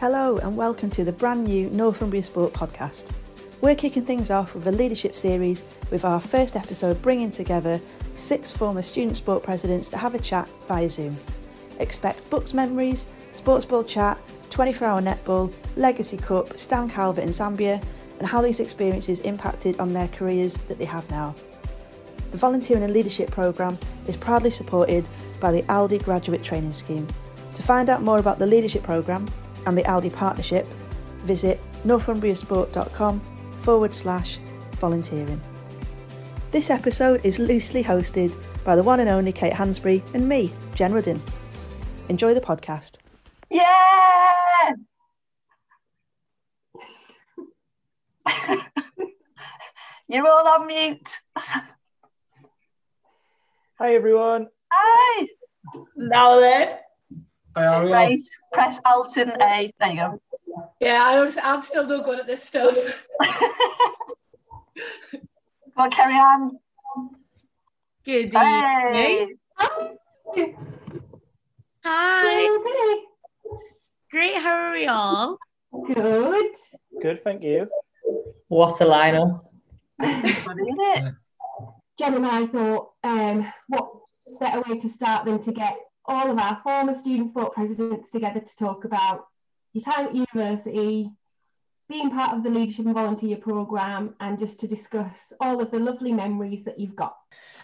Hello, and welcome to the brand new Northumbria Sport podcast. We're kicking things off with a leadership series with our first episode bringing together six former student sport presidents to have a chat via Zoom. Expect BUCS memories, sports ball chat, 24 hour netball, Legacy Cup, Stan Calvert in Zambia, and how these experiences impacted on their careers that they have now. The Volunteering and Leadership Programme is proudly supported by the ALDI Graduate Training Scheme. To find out more about the Leadership Programme and the ALDI Partnership, visit northumbriasport.com forward slash volunteering. This episode is loosely hosted by the one and only Kate Hansbury and me, Jen Ruddin. Enjoy the podcast. Yeah! You're all on mute. Hi everyone. Hi. Now then. Hi, are we on? Right, press Alt and A. There you go. Yeah, I don't, I'm still no good at this stuff. Go on, carry on. Good Hey. evening. Hi. Great. How are we all? Good. Good, thank you. What a lineup. This is good, isn't it? Jen and I thought, um, what better way to start than to get all of our former student sport presidents together to talk about your time at university, being part of the leadership and volunteer programme, and just to discuss all of the lovely memories that you've got.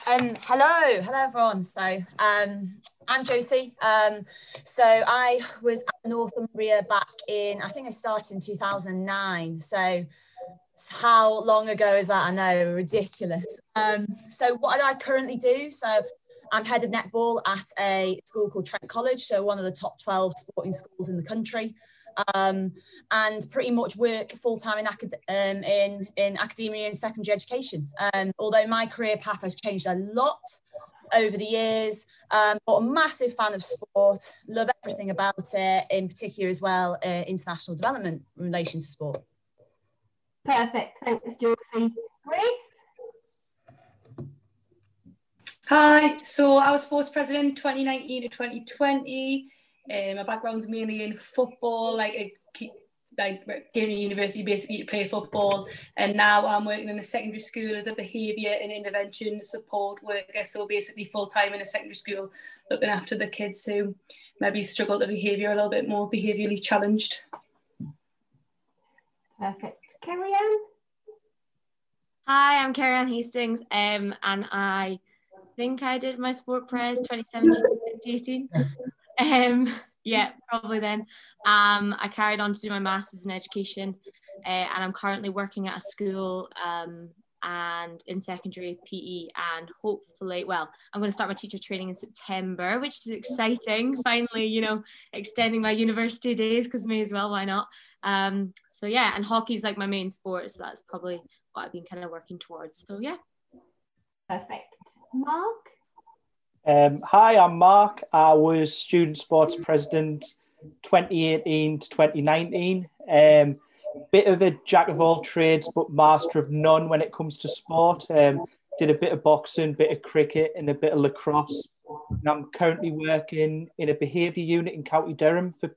Um, hello, hello everyone. So, um, I'm Josie. Um, so I was at Northumbria back in, I think I started in 2009. So how long ago is that? I know, ridiculous. Um, so what do I currently do? So I'm head of netball at a school called Trent College, so one of the top 12 sporting schools in the country. Um, and pretty much work full time in, acad- um, in in academia and secondary education. Um, although my career path has changed a lot over the years, um, but a massive fan of sport, love everything about it, in particular as well, uh, international development in relation to sport. Perfect. Thanks, Josie. Grace? Hi, so I was sports president 2019 to 2020. Um, my background's mainly in football, like a key- like going to university basically to play football, and now I'm working in a secondary school as a behaviour and intervention support worker. So basically full time in a secondary school, looking after the kids who maybe struggle to behaviour a little bit more behaviourally challenged. Perfect. Carrie Ann? Hi, I'm Carrie Ann Hastings, um, and I think I did my sport press 2017 2018. Um, yeah, probably then. Um, I carried on to do my master's in education, uh, and I'm currently working at a school um, and in secondary PE, and hopefully, well, I'm going to start my teacher training in September, which is exciting. Finally, you know, extending my university days because may as well, why not? Um, so yeah, and hockey's like my main sport, so that's probably what I've been kind of working towards. So yeah. Perfect. Mark? Um, hi, I'm Mark. I was student sports president 2018 to 2019. Um, bit of a jack of all trades, but master of none when it comes to sport. Um, did a bit of boxing, bit of cricket, and a bit of lacrosse. And I'm currently working in a behaviour unit in County Durham for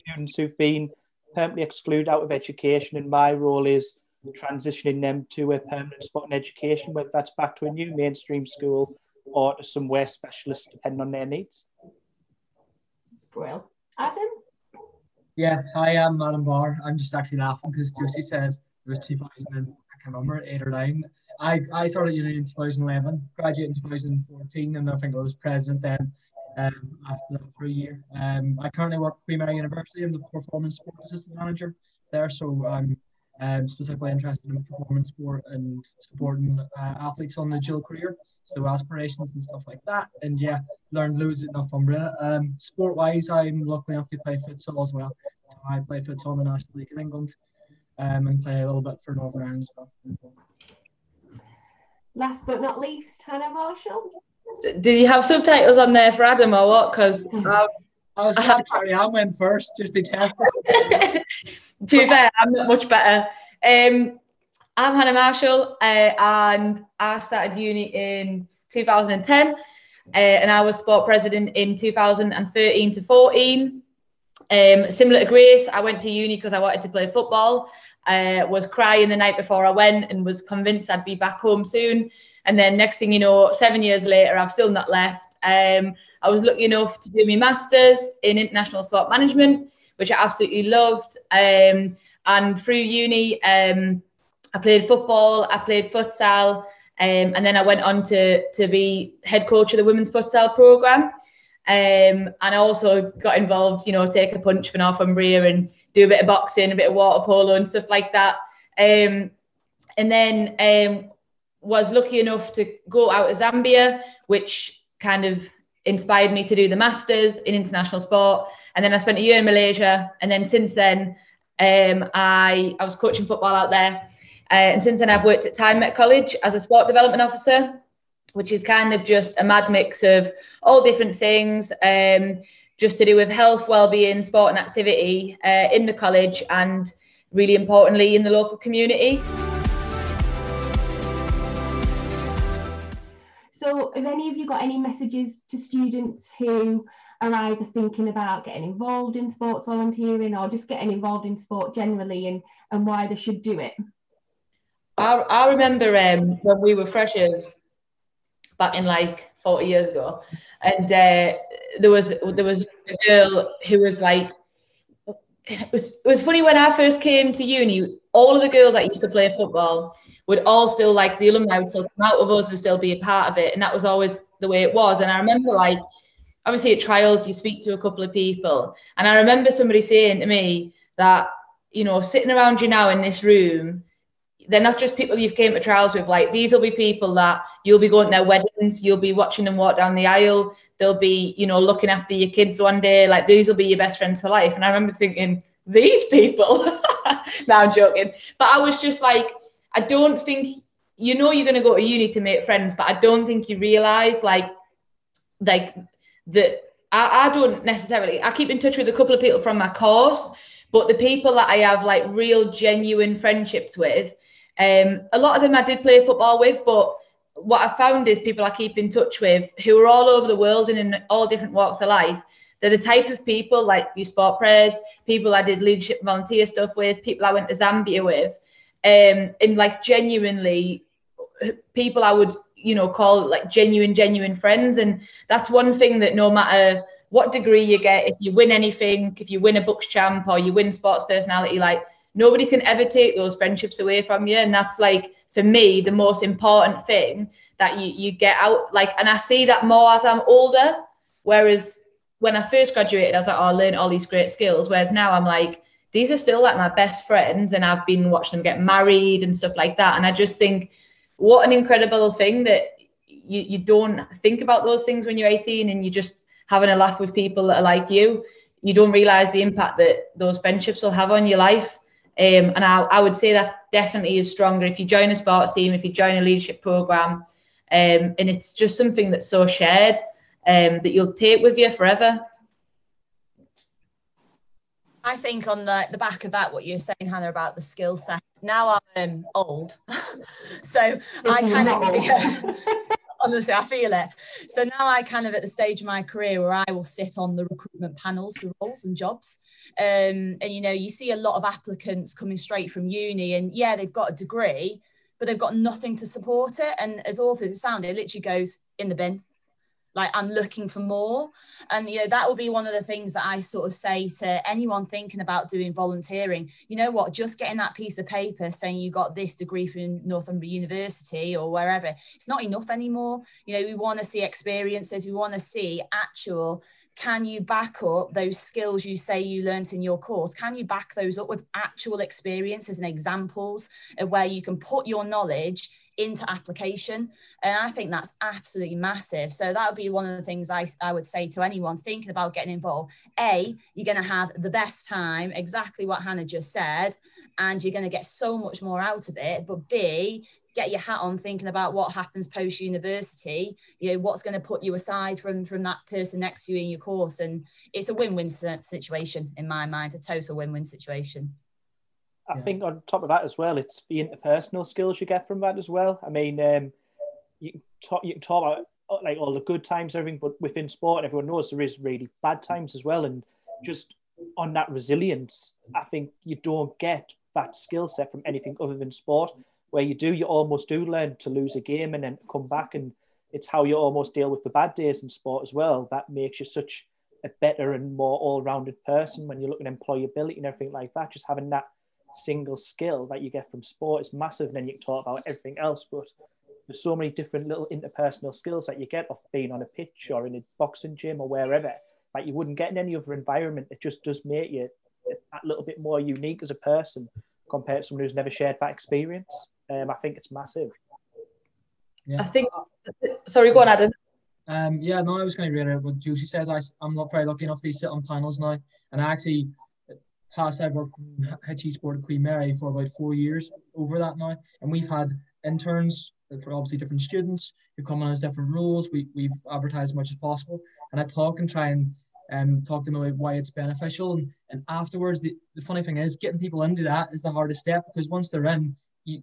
students who've been permanently excluded out of education. And my role is transitioning them to a permanent spot in education, whether that's back to a new mainstream school or to somewhere specialist, depending on their needs. Brill. Adam? Yeah, hi, I'm Adam Barr. I'm just actually laughing because Josie said it was 2000 and I can't remember, eight or nine. I, I started uni in 2011, graduated in 2014, and I think I was president then um, after that for a year. Um, I currently work at Queen Mary University. I'm the performance sport assistant manager there, so I'm um, specifically interested in performance sport and supporting uh, athletes on the dual career, so aspirations and stuff like that. And yeah, learned loads at Northumbria. Um, sport wise, I'm lucky enough to play futsal as well. So I play futsal in the National League in England um, and play a little bit for Northern Ireland as well. Last but not least, Hannah Marshall? Did you have subtitles on there for Adam or what? Because I was to carry on went first just to test it. to be fair, I'm not much better. Um, I'm Hannah Marshall, uh, and I started uni in 2010, uh, and I was sport president in 2013 to 14. Um, similar to Grace, I went to uni because I wanted to play football. I was crying the night before I went and was convinced I'd be back home soon. And then next thing you know, seven years later, I've still not left. Um, I was lucky enough to do my masters in international sport management, which I absolutely loved. Um, and through uni, um, I played football, I played futsal, um, and then I went on to to be head coach of the women's futsal program. Um, and I also got involved, you know, take a punch for Northumbria and do a bit of boxing, a bit of water polo and stuff like that. Um, and then um, was lucky enough to go out to Zambia, which kind of inspired me to do the masters in international sport. And then I spent a year in Malaysia, and then since then, um, I I was coaching football out there. Uh, and since then, I've worked at Tyne Met College as a sport development officer which is kind of just a mad mix of all different things, um, just to do with health, well-being, sport, and activity uh, in the college, and really importantly in the local community. So, have any of you got any messages to students who are either thinking about getting involved in sports volunteering or just getting involved in sport generally and, and why they should do it? I, I remember um, when we were freshers, back in like 40 years ago and uh, there was there was a girl who was like it was, it was funny when I first came to uni all of the girls that used to play football would all still like the alumni would still come out of us and still be a part of it and that was always the way it was and I remember like obviously at trials you speak to a couple of people and I remember somebody saying to me that you know sitting around you now in this room they're not just people you've came to trials with. Like these will be people that you'll be going to their weddings, you'll be watching them walk down the aisle. They'll be, you know, looking after your kids one day. Like these will be your best friends for life. And I remember thinking, these people. now I'm joking, but I was just like, I don't think you know you're to go to uni to make friends, but I don't think you realize like, like that. I, I don't necessarily. I keep in touch with a couple of people from my course, but the people that I have like real genuine friendships with um, a lot of them I did play football with, but what I found is people I keep in touch with who are all over the world and in all different walks of life. They're the type of people like you sport prayers, people I did leadership volunteer stuff with, people I went to Zambia with, um, and like genuinely people I would, you know, call like genuine, genuine friends. And that's one thing that no matter what degree you get, if you win anything, if you win a BUCS champ or you win sports personality, like nobody can ever take those friendships away from you. And that's like for me the most important thing that you you get out. Like and i see that more as i'm older whereas when i first graduated i was like oh i learned all these great skills. Whereas now i'm like these are still like my best friends and i've been watching them get married and stuff like that. And i just think what an incredible thing that you, you don't think about those things when you're 18 and you're just having a laugh with people that are like you. You don't realize the impact that those friendships will have on your life. Um, and I, I would say that definitely is stronger. If you join a sports team, if you join a leadership program, um, and it's just something that's so shared um, that you'll take with you forever. I think on the, the back of that, what you're saying, Hannah, about the skill set. Now I'm um, old, so I kind of see. honestly, I feel it. So now I kind of at the stage of my career where I will sit on the recruitment panels for roles and jobs. Um, and you know, you see a lot of applicants coming straight from uni, and yeah, they've got a degree, but they've got nothing to support it. And as awful as it sounds, it literally goes in the bin like i'm looking for more. And you know that will be one of the things that i sort of say to anyone thinking about doing volunteering. You know what? Just getting that piece of paper saying you got this degree from northumbria university or wherever it's not enough anymore. You know we want to see experiences. We want to see actual can you back up those skills you say you learnt in your course can you back those up with actual experiences and examples of where you can put your knowledge into application. And I think that's absolutely massive. So that would be one of the things I, I would say to anyone thinking about getting involved. A, you're going to have the best time, exactly what Hannah just said, and you're going to get so much more out of it. But B, get your hat on thinking about what happens post university you know what's going to put you aside from from that person next to you in your course and it's a win-win situation in my mind a total win-win situation I yeah. think on top of that as well, it's the interpersonal skills you get from that as well. I mean, um, you can talk you can talk about uh, like all the good times, everything, but within sport, everyone knows there is really bad times as well. And just on that resilience, I think you don't get that skill set from anything other than sport. Where you do, you almost do learn to lose a game and then come back, and it's how you almost deal with the bad days in sport as well. That makes you such a better and more all-rounded person when you look at employability and everything like that. Just having that single skill that you get from sport is massive. And then you can talk about everything else, but there's so many different little interpersonal skills that you get off being on a pitch or in a boxing gym or wherever that you wouldn't get in any other environment. It just does make you a little bit more unique as a person compared to someone who's never shared that experience. Um, I think it's massive. Yeah. I think. Sorry, go on, Adam. Um, yeah, no, I was going to reiterate what Josie says. I, I'm not very lucky enough to sit on panels now, and I actually past I've worked Hitchy Sport at Queen Mary for about four years over that now, and we've had interns for obviously different students who come on as different roles. We we've advertised as much as possible, and I talk and try and um, talk to them about why it's beneficial. And, and afterwards, the, the funny thing is, getting people into that is the hardest step because once they're in,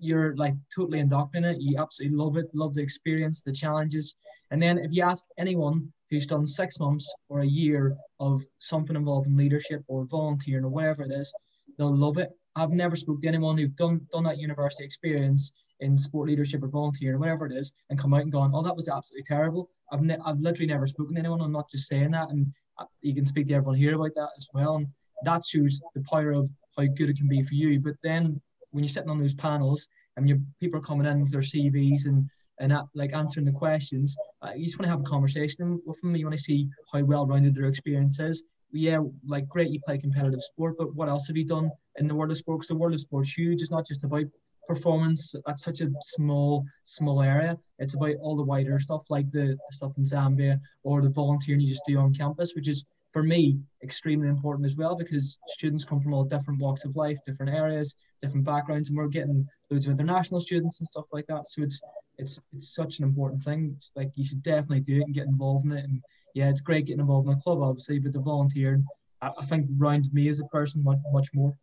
you're like totally indoctrinated. You absolutely love it, love the experience, the challenges. And then if you ask anyone who's done six months or a year of something involving leadership or volunteering or whatever it is, they'll love it. I've never spoke to anyone who've done done that university experience in sport leadership or volunteering or whatever it is and come out and gone, oh, that was absolutely terrible. I've, ne- I've literally never spoken to anyone. I'm not just saying that. And uh, you can speak to everyone here about that as well. And that shows the power of how good it can be for you. But then when you're sitting on those panels and your people are coming in with their CVs and and at, like answering the questions, uh, you just want to have a conversation with them. You want to see how well rounded their experience is. Yeah, like great, you play competitive sport, but what else have you done in the world of sport? Because the world of sport's huge. It's not just about performance at such a small small area. It's about all the wider stuff like the stuff in Zambia or the volunteering you just do on campus, which is for me extremely important as well because students come from all different walks of life, different areas, different backgrounds, and we're getting loads of international students and stuff like that. So it's it's it's such an important thing. It's like you should definitely do it and get involved in it. And yeah, it's great getting involved in the club, obviously, but the volunteering, I, I think, round me as a person much, much more.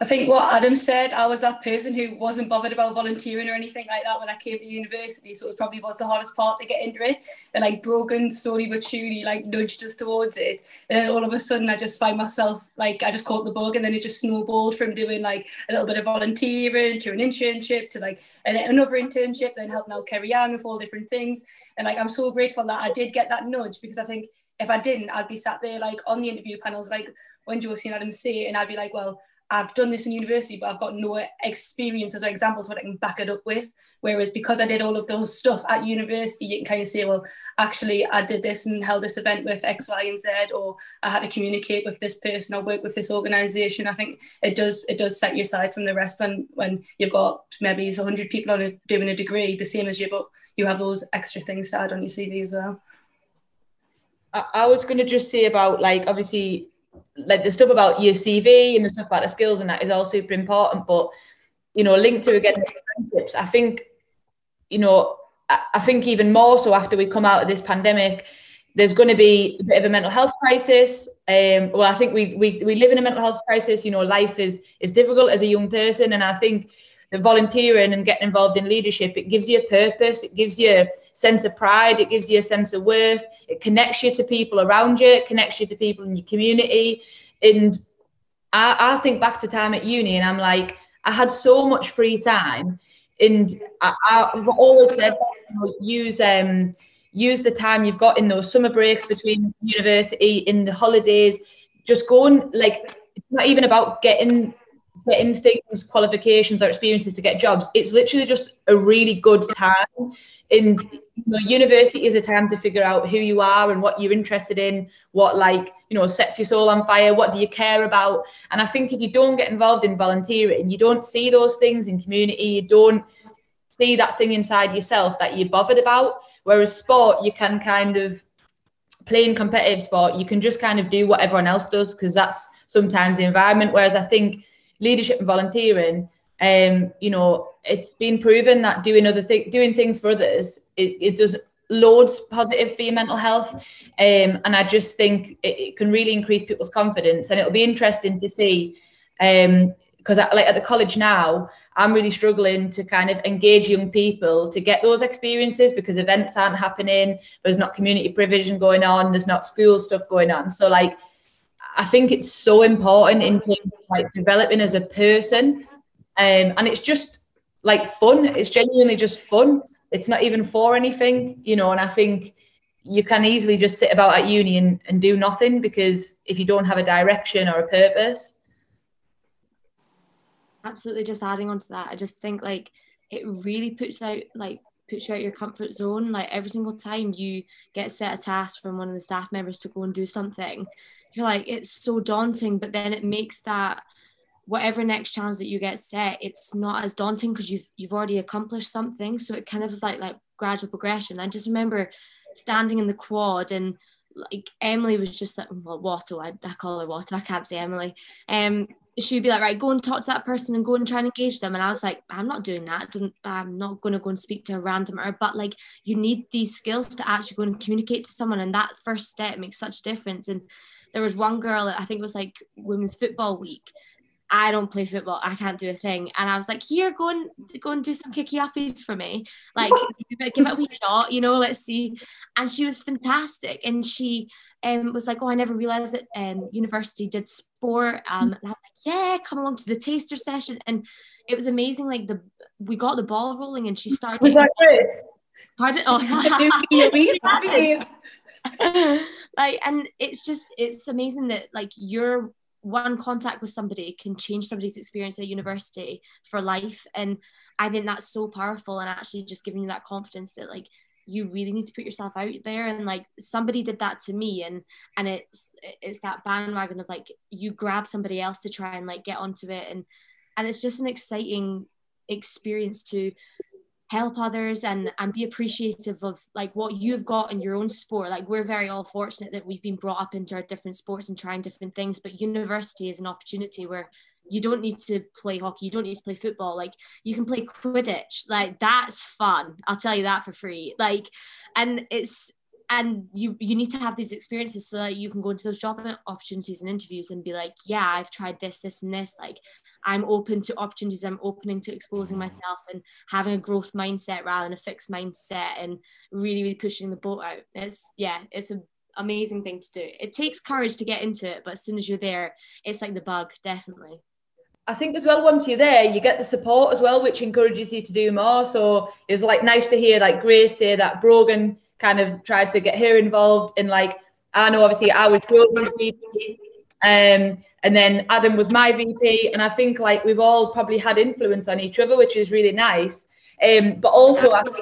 I think what Adam said, I was that person who wasn't bothered about volunteering or anything like that when I came to university. So it probably was the hardest part to get into it. And like Brogan slowly but surely like nudged us towards it. And then all of a sudden I just find myself like I just caught the bug and then it just snowballed from doing like a little bit of volunteering to an internship to like another internship, then helping out carry on with all different things. And like I'm so grateful that I did get that nudge because I think if I didn't, I'd be sat there like on the interview panels like when Josie and Adam say it, and I'd be like, well, I've done this in university, but I've got no experiences or examples what I can back it up with. Whereas because I did all of those stuff at university, you can kind of say, well, actually, I did this and held this event with X, Y, and Z, or I had to communicate with this person or work with this organization. I think it does it does set you aside from the rest when when you've got maybe 100 people on a, doing a degree, the same as you, but you have those extra things to add on your CV as well. I, I was going to just say about like obviously like the stuff about your CV and the stuff about the skills and that is all super important. But you know, linked to again friendships, I think, you know, I, I think even more so after we come out of this pandemic, there's going to be a bit of a mental health crisis. Um, well, I think we, we we live in a mental health crisis. You know, life is is difficult as a young person, and I think the volunteering and getting involved in leadership, it gives you a purpose, it gives you a sense of pride, it gives you a sense of worth, it connects you to people around you, it connects you to people in your community. And I, I think back to time at uni and I'm like, I had so much free time. And I, have always said, you know, use um, use the time you've got in those summer breaks between university, in the holidays, just go and like it's not even about getting getting things, qualifications or experiences to get jobs. It's literally just a really good time. And you know, university is a time to figure out who you are and what you're interested in, what like, you know, sets your soul on fire, what do you care about? And I think if you don't get involved in volunteering, you don't see those things in community, you don't see that thing inside yourself that you're bothered about. Whereas sport, you can kind of playing competitive sport, you can just kind of do what everyone else does because that's sometimes the environment. Whereas I think leadership and volunteering, um, you know, it's been proven that doing other things, doing things for others, it, it does loads positive for your mental health. Um, and I just think it, it, can really increase people's confidence. And it'll be interesting to see, um, because like at the college now, I'm really struggling to kind of engage young people to get those experiences because events aren't happening. There's not community provision going on. There's not school stuff going on. So like I think it's so important in terms of like developing as a person. Um, and it's just like fun. It's genuinely just fun. It's not even for anything, you know. And I think you can easily just sit about at uni and, and do nothing because if you don't have a direction or a purpose. Absolutely, just adding on to that, I just think like it really puts out like puts you out your comfort zone. Like every single time you get set a task from one of the staff members to go and do something, you're like, it's so daunting, but then it makes that whatever next challenge that you get set, it's not as daunting because you've you've already accomplished something. So it kind of is like like gradual progression. I just remember standing in the quad and like Emily was just like well Watto I, I call her Watto I can't say Emily um she'd be like right go and talk to that person and go and try and engage them and I was like I'm not doing that I'm not going to go and speak to a randomer but like you need these skills to actually go and communicate to someone and that first step makes such a difference and there was one girl I think it was like women's football week I don't play football. I can't do a thing. And I was like, here, go and go and do some kicky uppies for me. Like give it, give it a wee shot, you know, let's see. And she was fantastic. And she um, was like, oh, I never realized that um, university did sport. Um, and I was like, yeah, come along to the taster session. And it was amazing. Like the we got the ball rolling and she started. Was that Chris? Pardon? Oh, like, and it's just, it's amazing that like you're one contact with somebody can change somebody's experience at university for life. And i think that's so powerful and actually just giving you that confidence that like you really need to put yourself out there. And like somebody did that to me and and it's it's that bandwagon of like you grab somebody else to try and like get onto it. And and it's just an exciting experience to help others and and be appreciative of like what you've got in your own sport. Like we're very all fortunate that we've been brought up into our different sports and trying different things but university is an opportunity where you don't need to play hockey you don't need to play football. Like you can play quidditch. Like that's fun. I'll tell you that for free. Like and it's and you you need to have these experiences so that you can go into those job opportunities and interviews and be like yeah i've tried this this and this. Like i'm open to opportunities. I'm opening to exposing mm. myself and having a growth mindset rather than a fixed mindset and really really pushing the boat out. It's yeah it's an amazing thing to do. It takes courage to get into it but as soon as you're there it's like the bug definitely. I think as well, once you're there, you get the support as well, which encourages you to do more. So it's like nice to hear like Grace say that Brogan kind of tried to get her involved in like I know obviously I was Rose's VP, um, and then Adam was my VP, and I think like we've all probably had influence on each other, which is really nice. Um, but also I think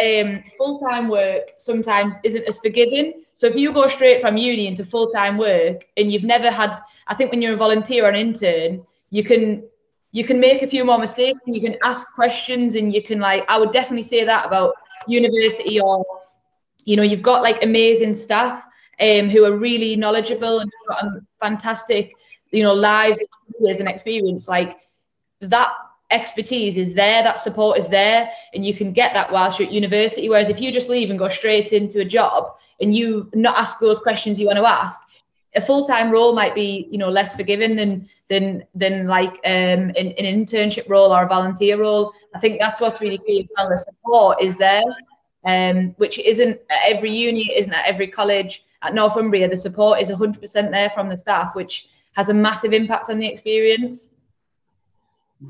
um, full time work sometimes isn't as forgiving. So if you go straight from uni into full time work and you've never had, I think when you're a volunteer or an intern, you can you can make a few more mistakes and you can ask questions and you can like I would definitely say that about university or you know you've got like amazing staff um, who are really knowledgeable and got fantastic you know lives and experience. Like that expertise is there that support is there and you can get that whilst you're at university. Whereas if you just leave and go straight into a job and you not ask those questions you want to ask a full-time role might be you know less forgiving than than than like um in, in an internship role or a volunteer role i think that's what's really key as well the support is there um which isn't at every uni isn't at every college at northumbria the support is 100% there from the staff which has a massive impact on the experience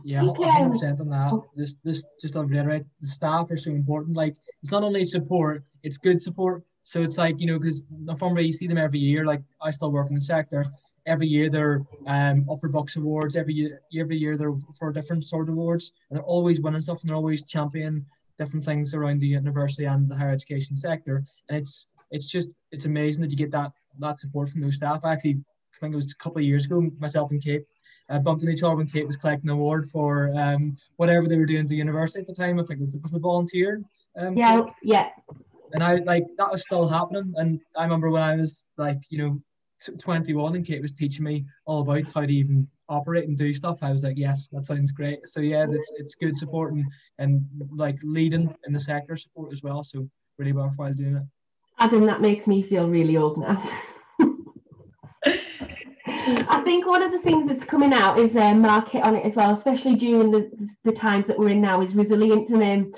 yeah, hundred percent on that. This, this, just to reiterate, the staff are so important. Like, it's not only support; it's good support, so it's like, you know, because the former you see them every year. Like I still work in the sector. Every year they're um, up for BUCS Awards. Every year, every year they're for different sort of awards, and they're always winning stuff, and they're always championing different things around the university and the higher education sector. And it's it's just it's amazing that you get that that support from those staff. I actually I think it was a couple of years ago, myself and Kate uh, bumped into each other when Kate was collecting an award for um, whatever they were doing at the university at the time. I think it was, it was the volunteer. Um, yeah, yeah. And I was like, that was still happening. And I remember when I was like, you know, 21 and Kate was teaching me all about how to even operate and do stuff. I was like, yes, that sounds great. So yeah, it's it's good support and, and like leading in the sector support as well. So really worthwhile doing it. Adam, that makes me feel really old now. I think one of the things that's coming out is um, Mark hit on it as well, especially during the, the times that we're in now, is resilience. And um,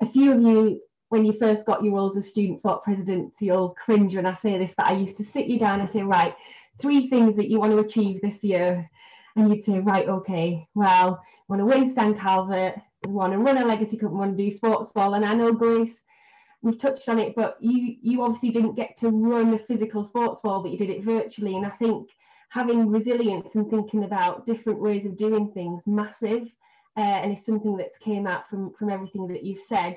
a few of you when you first got your roles as student sport president, you'll cringe when I say this, but I used to sit you down and say, right, three things that you want to achieve this year. And you'd say, right, okay, well, I want to win Stan Calvert, we want to run a legacy cup, we want to do sports ball. And I know Grace, we've touched on it, but you you obviously didn't get to run a physical sports ball, but you did it virtually. And I think having resilience and thinking about different ways of doing things massive uh, and it's something that's came out from from everything that you've said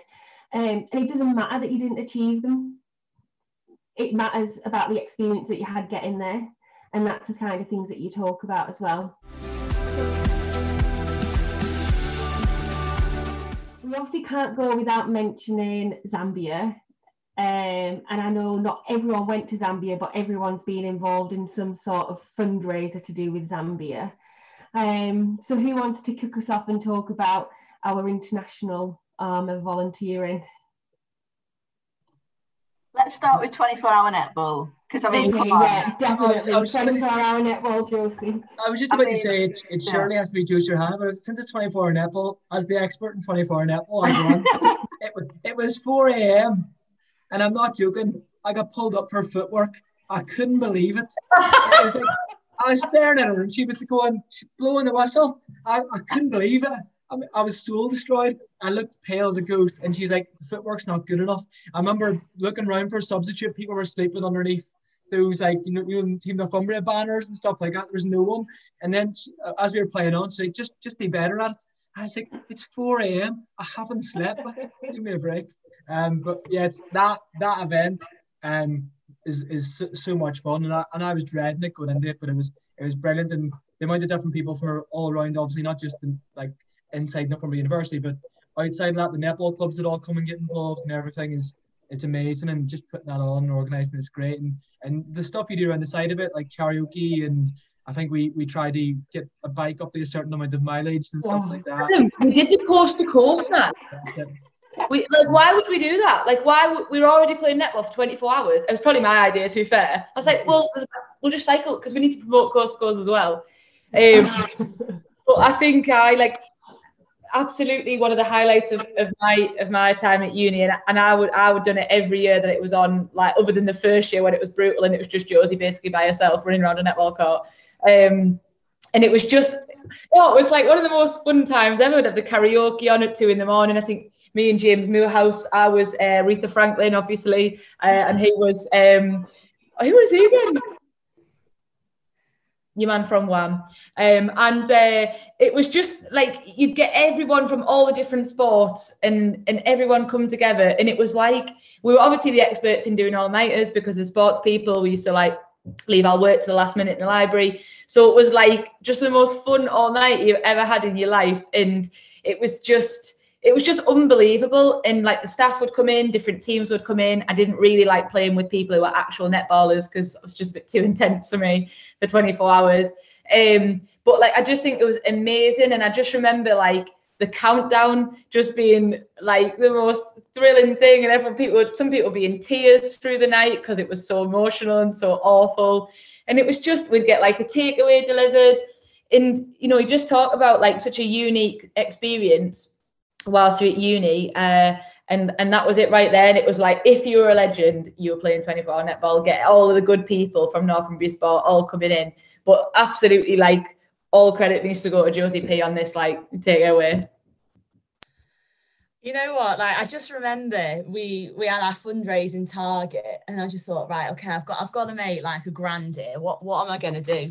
um, and it doesn't matter that you didn't achieve them. It matters about the experience that you had getting there. And that's the kind of things that you talk about as well. We obviously can't go without mentioning Zambia. Um, and I know not everyone went to Zambia, but everyone's been involved in some sort of fundraiser to do with Zambia. Um, so, who wants to kick us off and talk about our international Um, arm of volunteering? Let's start with 24 hour netball. Because I mean, Okay, come on. yeah, definitely. I was- I was just 24 hour netball, Josie. I was just I about mean, to say it, it yeah. surely has to be Joe Hannah, but since it's 24 hour netball, as the expert in 24 hour netball, I go on. it, was, it was 4 a.m. and I'm not joking. I got pulled up for footwork. I couldn't believe it. It was like I was staring at her and she was going, she's blowing the whistle. I, I couldn't believe it. I, mean, I was soul destroyed. I looked pale as a ghost, and she's like, "The footwork's not good enough." I remember looking around for a substitute. People were sleeping underneath those like you know, you know Team Northumbria banners and stuff like that. There was no one. And then she, uh, as we were playing on, she's like, "Just just be better at it." I was like, "It's 4 a.m. I haven't slept. Like, give me a break." Um, but yeah, it's that that event um is is so, so much fun, and I, and I was dreading it going into it, but it was it was brilliant, and the amount of different people from all around, obviously not just in like inside Northumbria University, but outside of that, the netball clubs that all come and get involved and everything is it's amazing, and just putting that on and organising it's great, and and the stuff you do around the side of it, like karaoke, and I think we we try to get a bike up to a certain amount of mileage and stuff Oh. like that. We did the coast to coast man. We like why would we do that? Like why would, we were already playing netball for 24 hours. It was probably my idea to be fair. I was like, well, we'll just cycle because we need to promote course to coast as well. Um, but I think I like absolutely one of the highlights of, of my of my time at uni and, and I would I would done it every year that it was on like other than the first year when it was brutal and it was just Josie basically by herself running around a netball court. Um, and it was just oh, it was like one of the most fun times ever. We'd the karaoke on at two in the morning. I think me and James Moorhouse, I was uh, Aretha Franklin, obviously, uh, and he was um, who was he? Your man from Wham. Um, and uh, it was just like you'd get everyone from all the different sports and and everyone come together. And it was like we were obviously the experts in doing all nighters because as sports people, we used to like leave our work to the last minute in the library. So it was like just the most fun all night you've ever had in your life. And it was just it was just unbelievable. And like the staff would come in, different teams would come in. I didn't really like playing with people who were actual netballers because it was just a bit too intense for me for 24 hours. Um, but like I just think it was amazing. And I just remember like the countdown just being like the most thrilling thing and everyone people some people be in tears through the night because it was so emotional and so awful and it was just we'd get like a takeaway delivered and you know you just talk about like such a unique experience whilst you're at uni uh, and and that was it right there and it was like if you were a legend you were playing 24 hour netball get all of the good people from Northumbria Sport all coming in but absolutely like all credit needs to go to Josie P on this like takeaway You know what? Like I just remember we we had our fundraising target, and I just thought, right, okay, I've got I've got to make like a grand here. What what am I going to do?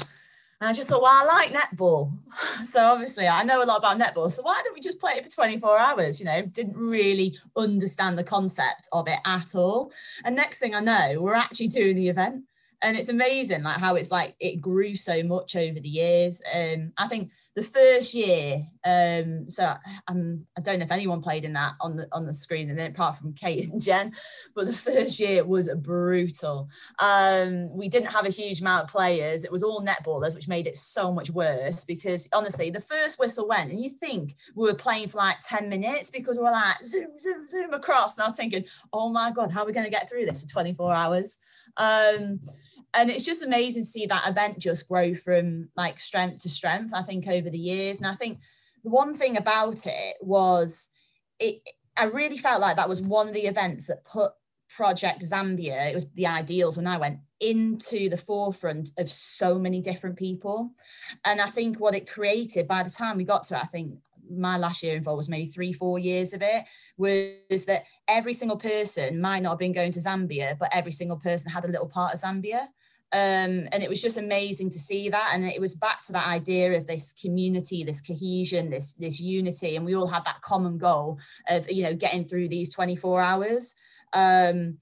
And I just thought, well, I like netball, so obviously I know a lot about netball. So why don't we just play it for 24 hours? You know, didn't really understand the concept of it at all. And next thing I know, we're actually doing the event and it's amazing like how it's like it grew so much over the years um i think the first year um so um, i don't know if anyone played in that on the on the screen and then apart from kate and jen but the first year was brutal. Um we didn't have a huge amount of players. It was all netballers which made it so much worse because honestly the first whistle went and you think we were playing for like 10 minutes because we we're like zoom zoom zoom across. And i was thinking oh my god how are we going to get through this for 24 hours? Um and it's just amazing to see that event just grow from like strength to strength i think over the years. And i think the one thing about it was it i really felt like that was one of the events that put Project Zambia, it was the ideals when I went into the forefront of so many different people. And I think what it created by the time we got to it, I think my last year involved was maybe three, four years of it, was that every single person might not have been going to Zambia, but every single person had a little part of Zambia. Um, and it was just amazing to see that. And it was back to that idea of this community this cohesion this this unity. And we all had that common goal of you know getting through these 24 hours. Um,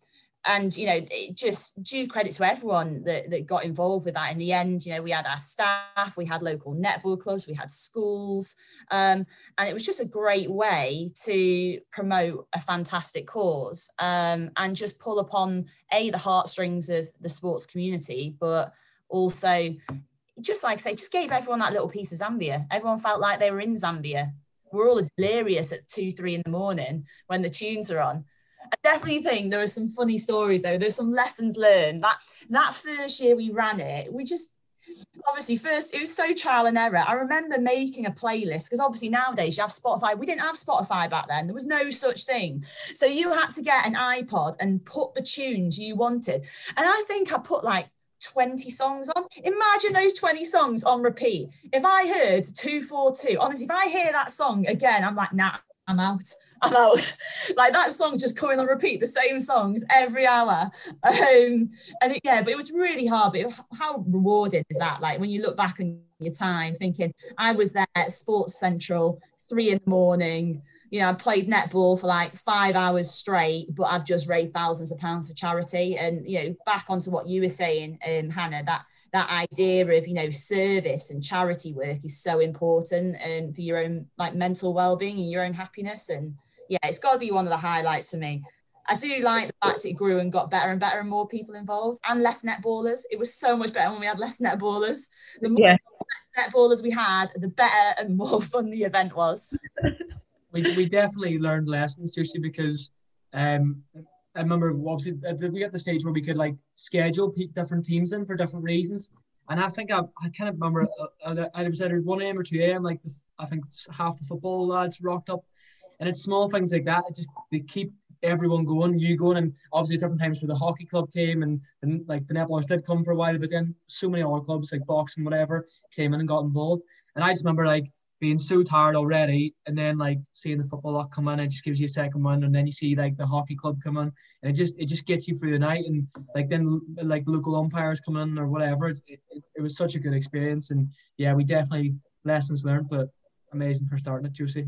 and you know just due credit to everyone that, that got involved with that. In the end you know we had our staff we had local netball clubs we had schools um, and it was just a great way to promote a fantastic cause um, and just pull upon a the heartstrings of the sports community but also just like I say just gave everyone that little piece of Zambia. Everyone felt like they were in Zambia. We're all delirious at two three in the morning when the tunes are on I definitely think there are some funny stories though. There's some lessons learned. That that first year we ran it, we just obviously first it was so trial and error. I remember making a playlist because obviously nowadays you have Spotify. We didn't have Spotify back then. There was no such thing. So you had to get an iPod and put the tunes you wanted. And I think I put like 20 songs on. Imagine those 20 songs on repeat. If I heard 242, honestly, if I hear that song again, I'm like, nah, I'm out. I'm like that song just coming on repeat, the same songs every hour. Um, and it, yeah, but it was really hard. But how rewarding is that? Like when you look back on your time, thinking I was there at Sports Central, three in the morning. You know, I played netball for like five hours straight, but I've just raised thousands of pounds for charity. And you know, back onto what you were saying, um, Hannah, that that idea of you know service and charity work is so important and um, for your own like mental well-being and your own happiness and yeah it's got to be one of the highlights for me I do like the fact it grew and got better and better and more people involved and less netballers. It was so much better when we had less netballers. The more yeah. netballers we had, the better and more fun the event was. we, we definitely learned lessons, seriously, because um, I remember obviously we got the stage where we could like schedule different teams in for different reasons. And I think I, I kind of remember uh, uh, I was either 1 a.m. or 2 a.m. Like the, I think half the football lads rocked up. And it's small things like that. It just they keep everyone going, you going, and obviously different times where the hockey club came and, and like the netballers did come for a while, but then so many other clubs like boxing, whatever, came in and got involved. And I just remember like being so tired already, and then like seeing the football lot come in, it just gives you a second one, and then you see like the hockey club come in, and it just it just gets you through the night, and like then like local umpires come in or whatever. It, it, it was such a good experience, and yeah, we definitely lessons learned, but amazing for starting it, Josie.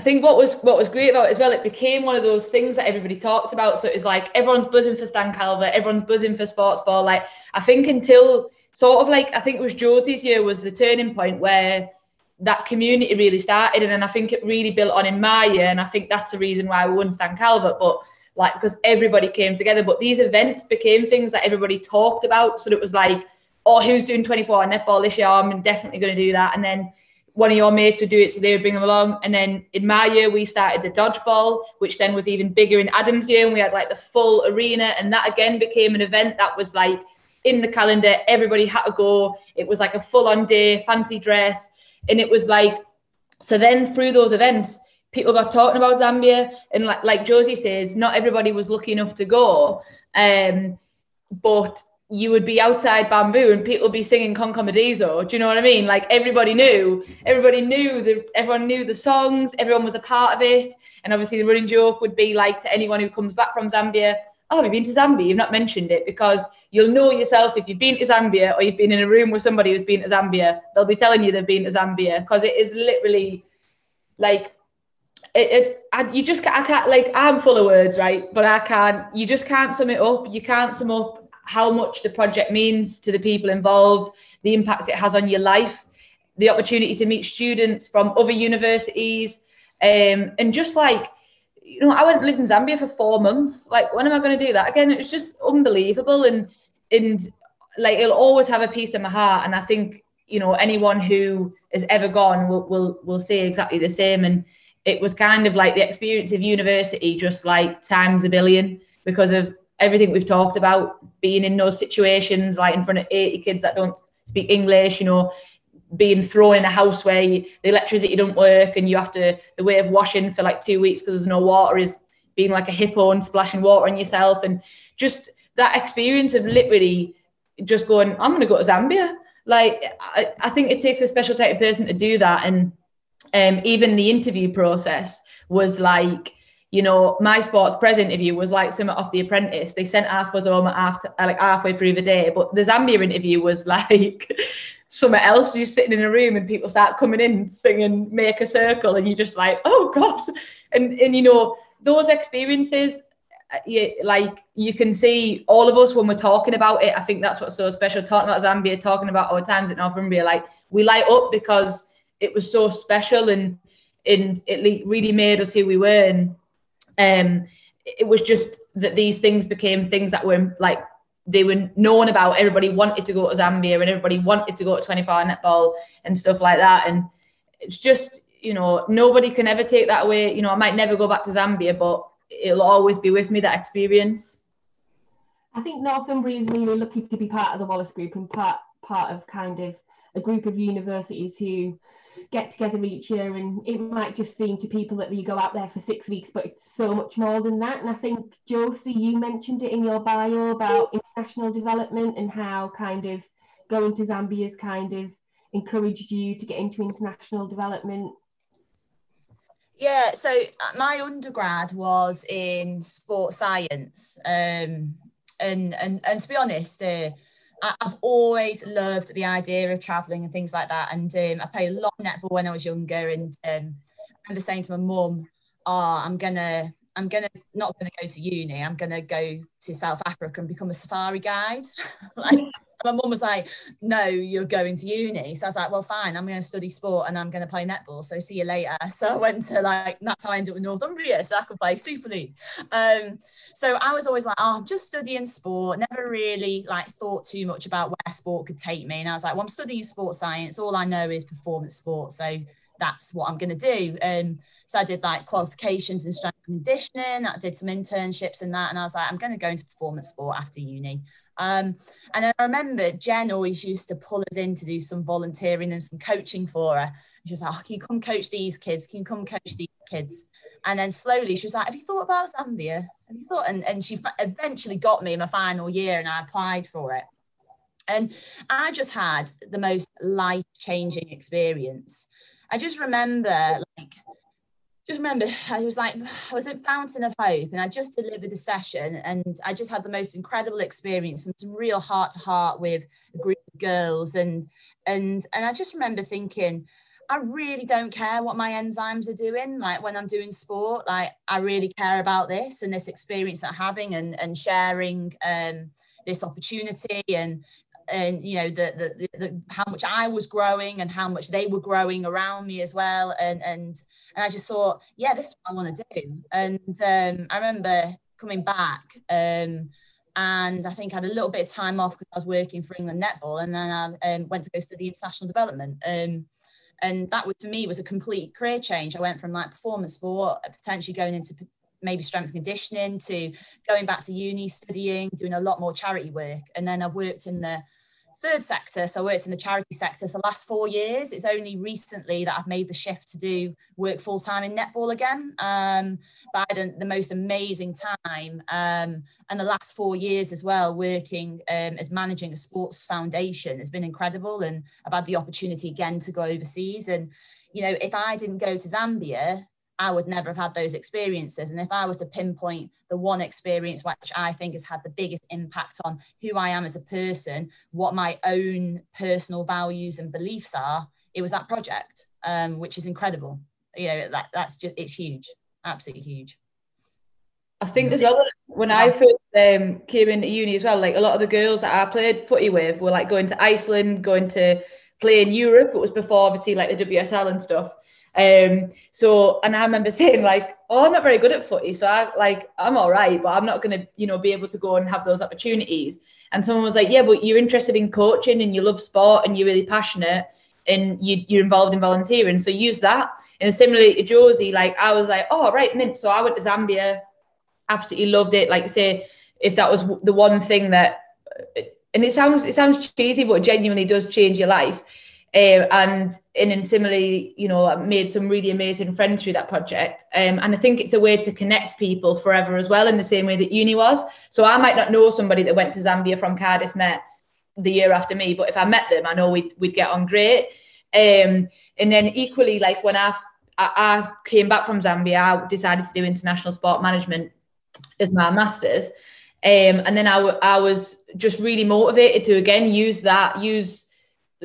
I think what was what was great about it as well, it became one of those things that everybody talked about. So it was like everyone's buzzing for Stan Calvert, everyone's buzzing for sports ball. Like I think until sort of like I think it was Josie's year was the turning point where that community really started. And then I think it really built on in my year. And I think that's the reason why we won Stan Calvert. But like because everybody came together. But these events became things that everybody talked about. So it was like, oh, who's doing 24 hour netball this year? Oh, I'm definitely going to do that. And then one of your mates would do it, so they would bring them along. And then in my year, we started the dodgeball, which then was even bigger in Adam's year, and we had like the full arena. And that again became an event that was like in the calendar. Everybody had to go. It was like a full on day, fancy dress and it was like so then through those events people got talking about zambia and like, like josie says not everybody was lucky enough to go um, but you would be outside bamboo and people would be singing Con Comedizo. Do you know what I mean? Like everybody knew, everybody knew the everyone knew the songs, everyone was a part of it. And obviously the running joke would be like to anyone who comes back from Zambia, oh, have you been to Zambia? You've not mentioned it because you'll know yourself if you've been to Zambia or you've been in a room with somebody who's been to Zambia, they'll be telling you they've been to Zambia because it is literally like it, it I, you just I can't like I'm full of words, right? But I can't. You just can't sum it up. You can't sum up how much the project means to the people involved, the impact it has on your life, the opportunity to meet students from other universities, um, and just like you know, I went and lived in Zambia for four months. Like, when am I going to do that again? It's just unbelievable, and and like it'll always have a piece of my heart. And I think you know anyone who has ever gone will will will say exactly the same. And it was kind of like the experience of university, just like times a billion, because of everything we've talked about, being in those situations, like in front of 80 kids that don't speak English, you know, being thrown in a house where you, the electricity don't work and you have to the way of washing for like two weeks because there's no water is being like a hippo and splashing water on yourself and just that experience of literally just going, I'm going to go to Zambia. Like, I, I think it takes a special type of person to do that. And um, even the interview process was like, you know, my sports press interview was like something off The Apprentice. They sent half us home after like halfway through the day, but the Zambia interview was like somewhere else. You're sitting in a room and people start coming in singing "Make a Circle," and you're just like, oh god. And and you know those experiences, uh, you, like you can see all of us when we're talking about it. I think that's what's so special. Talking about Zambia, talking about our times in Northumbria, like we light up because it was so special and and it really made us who we were. And um, it was just that these things became things that were like they were known about. Everybody wanted to go to Zambia and everybody wanted to go to 24 netball and stuff like that. And it's just, you know, nobody can ever take that away. You know, I might never go back to Zambia, but it'll always be with me, that experience. I think Northumbria is really lucky to be part of the Wallace Group and part part of kind of a group of universities who get together each year and it might just seem to people that you go out there for six weeks but it's so much more than that. And i think josie you mentioned it in your bio about international development and how kind of going to zambia has kind of encouraged you to get into international development. Yeah so uh, my undergrad was in sports science um, and and and to be honest uh, I've always loved the idea of traveling and things like that. And um, I played a lot of netball when I was younger. And um, I remember saying to my mum, "Oh, I'm gonna, I'm gonna not gonna go to uni. I'm gonna go to South Africa and become a safari guide." like my mum was like, no, you're going to uni. So I was like, well, fine, I'm going to study sport and I'm going to play netball. So see you later. So I went to like, that's how I ended up with Northumbria. So I could play Super League. Um, so I was always like, oh, I'm just studying sport. Never really like thought too much about where sport could take me. And I was like, well, I'm studying sports science. All I know is performance sport. So that's what I'm going to do. Um, so I did like qualifications in strength and conditioning. I did some internships and that, and I was like, I'm going to go into performance sport after uni. Um, and I remember Jen always used to pull us in to do some volunteering and some coaching for her. She was like, oh, "Can you come coach these kids? Can you come coach these kids?" And then slowly she was like, "Have you thought about Zambia? Have you thought?" And and she eventually got me in my final year, and I applied for it. And I just had the most life changing experience. I just remember like just remember I was like I was at Fountain of Hope and I just delivered a session and I just had the most incredible experience and some real heart to heart with a group of girls and and and I just remember thinking I really don't care what my enzymes are doing. Like when I'm doing sport, like I really care about this and this experience that I'm having and, and sharing um, this opportunity and and you know the, the, the how much I was growing and how much they were growing around me as well. And and and I just thought yeah this is what I want to do. And um, I remember coming back um, and I think I had a little bit of time off because I was working for England netball and then I um, went to go study international development. Um, and that was for me was a complete career change. I went from like performance sport potentially going into maybe strength conditioning to going back to uni studying doing a lot more charity work. And then i worked in the third sector, so I worked in the charity sector for the last four years. It's only recently that I've made the shift to do work full time in netball again. Um, but I had the most amazing time, um, and the last four years as well, working um, as managing a sports foundation has been incredible. And I've had the opportunity again to go overseas. And you know, if I didn't go to Zambia, I would never have had those experiences. And if I was to pinpoint the one experience which I think has had the biggest impact on who I am as a person, what my own personal values and beliefs are, it was that project, um, which is incredible. You know, that, that's just, it's huge, absolutely huge. I think as well when I first um, came into uni as well, like a lot of the girls that I played footy with were like going to Iceland, going to play in Europe. It was before obviously like the WSL and stuff. Um, so, and I remember saying like, "Oh, I'm not very good at footy, so I like I'm all right, but I'm not going to, you know, be able to go and have those opportunities." And someone was like, "Yeah, but you're interested in coaching and you love sport and you're really passionate." And you, you're involved in volunteering, so use that. And similarly to Josie, like I was like, oh right, mint. So I went to Zambia, absolutely loved it. Like say, if that was the one thing that, and it sounds it sounds cheesy, but genuinely does change your life Uh, and and similarly, you know, made some really amazing friends through that project. Um, and I think it's a way to connect people forever as well, in the same way that uni was. So I might not know somebody that went to Zambia from Cardiff Met the year after me, but if I met them, I know we'd, we'd get on great. Um, and then equally, like when I, I, I came back from Zambia, I decided to do international sport management as my master's. Um, and then I, I was just really motivated to again use that, use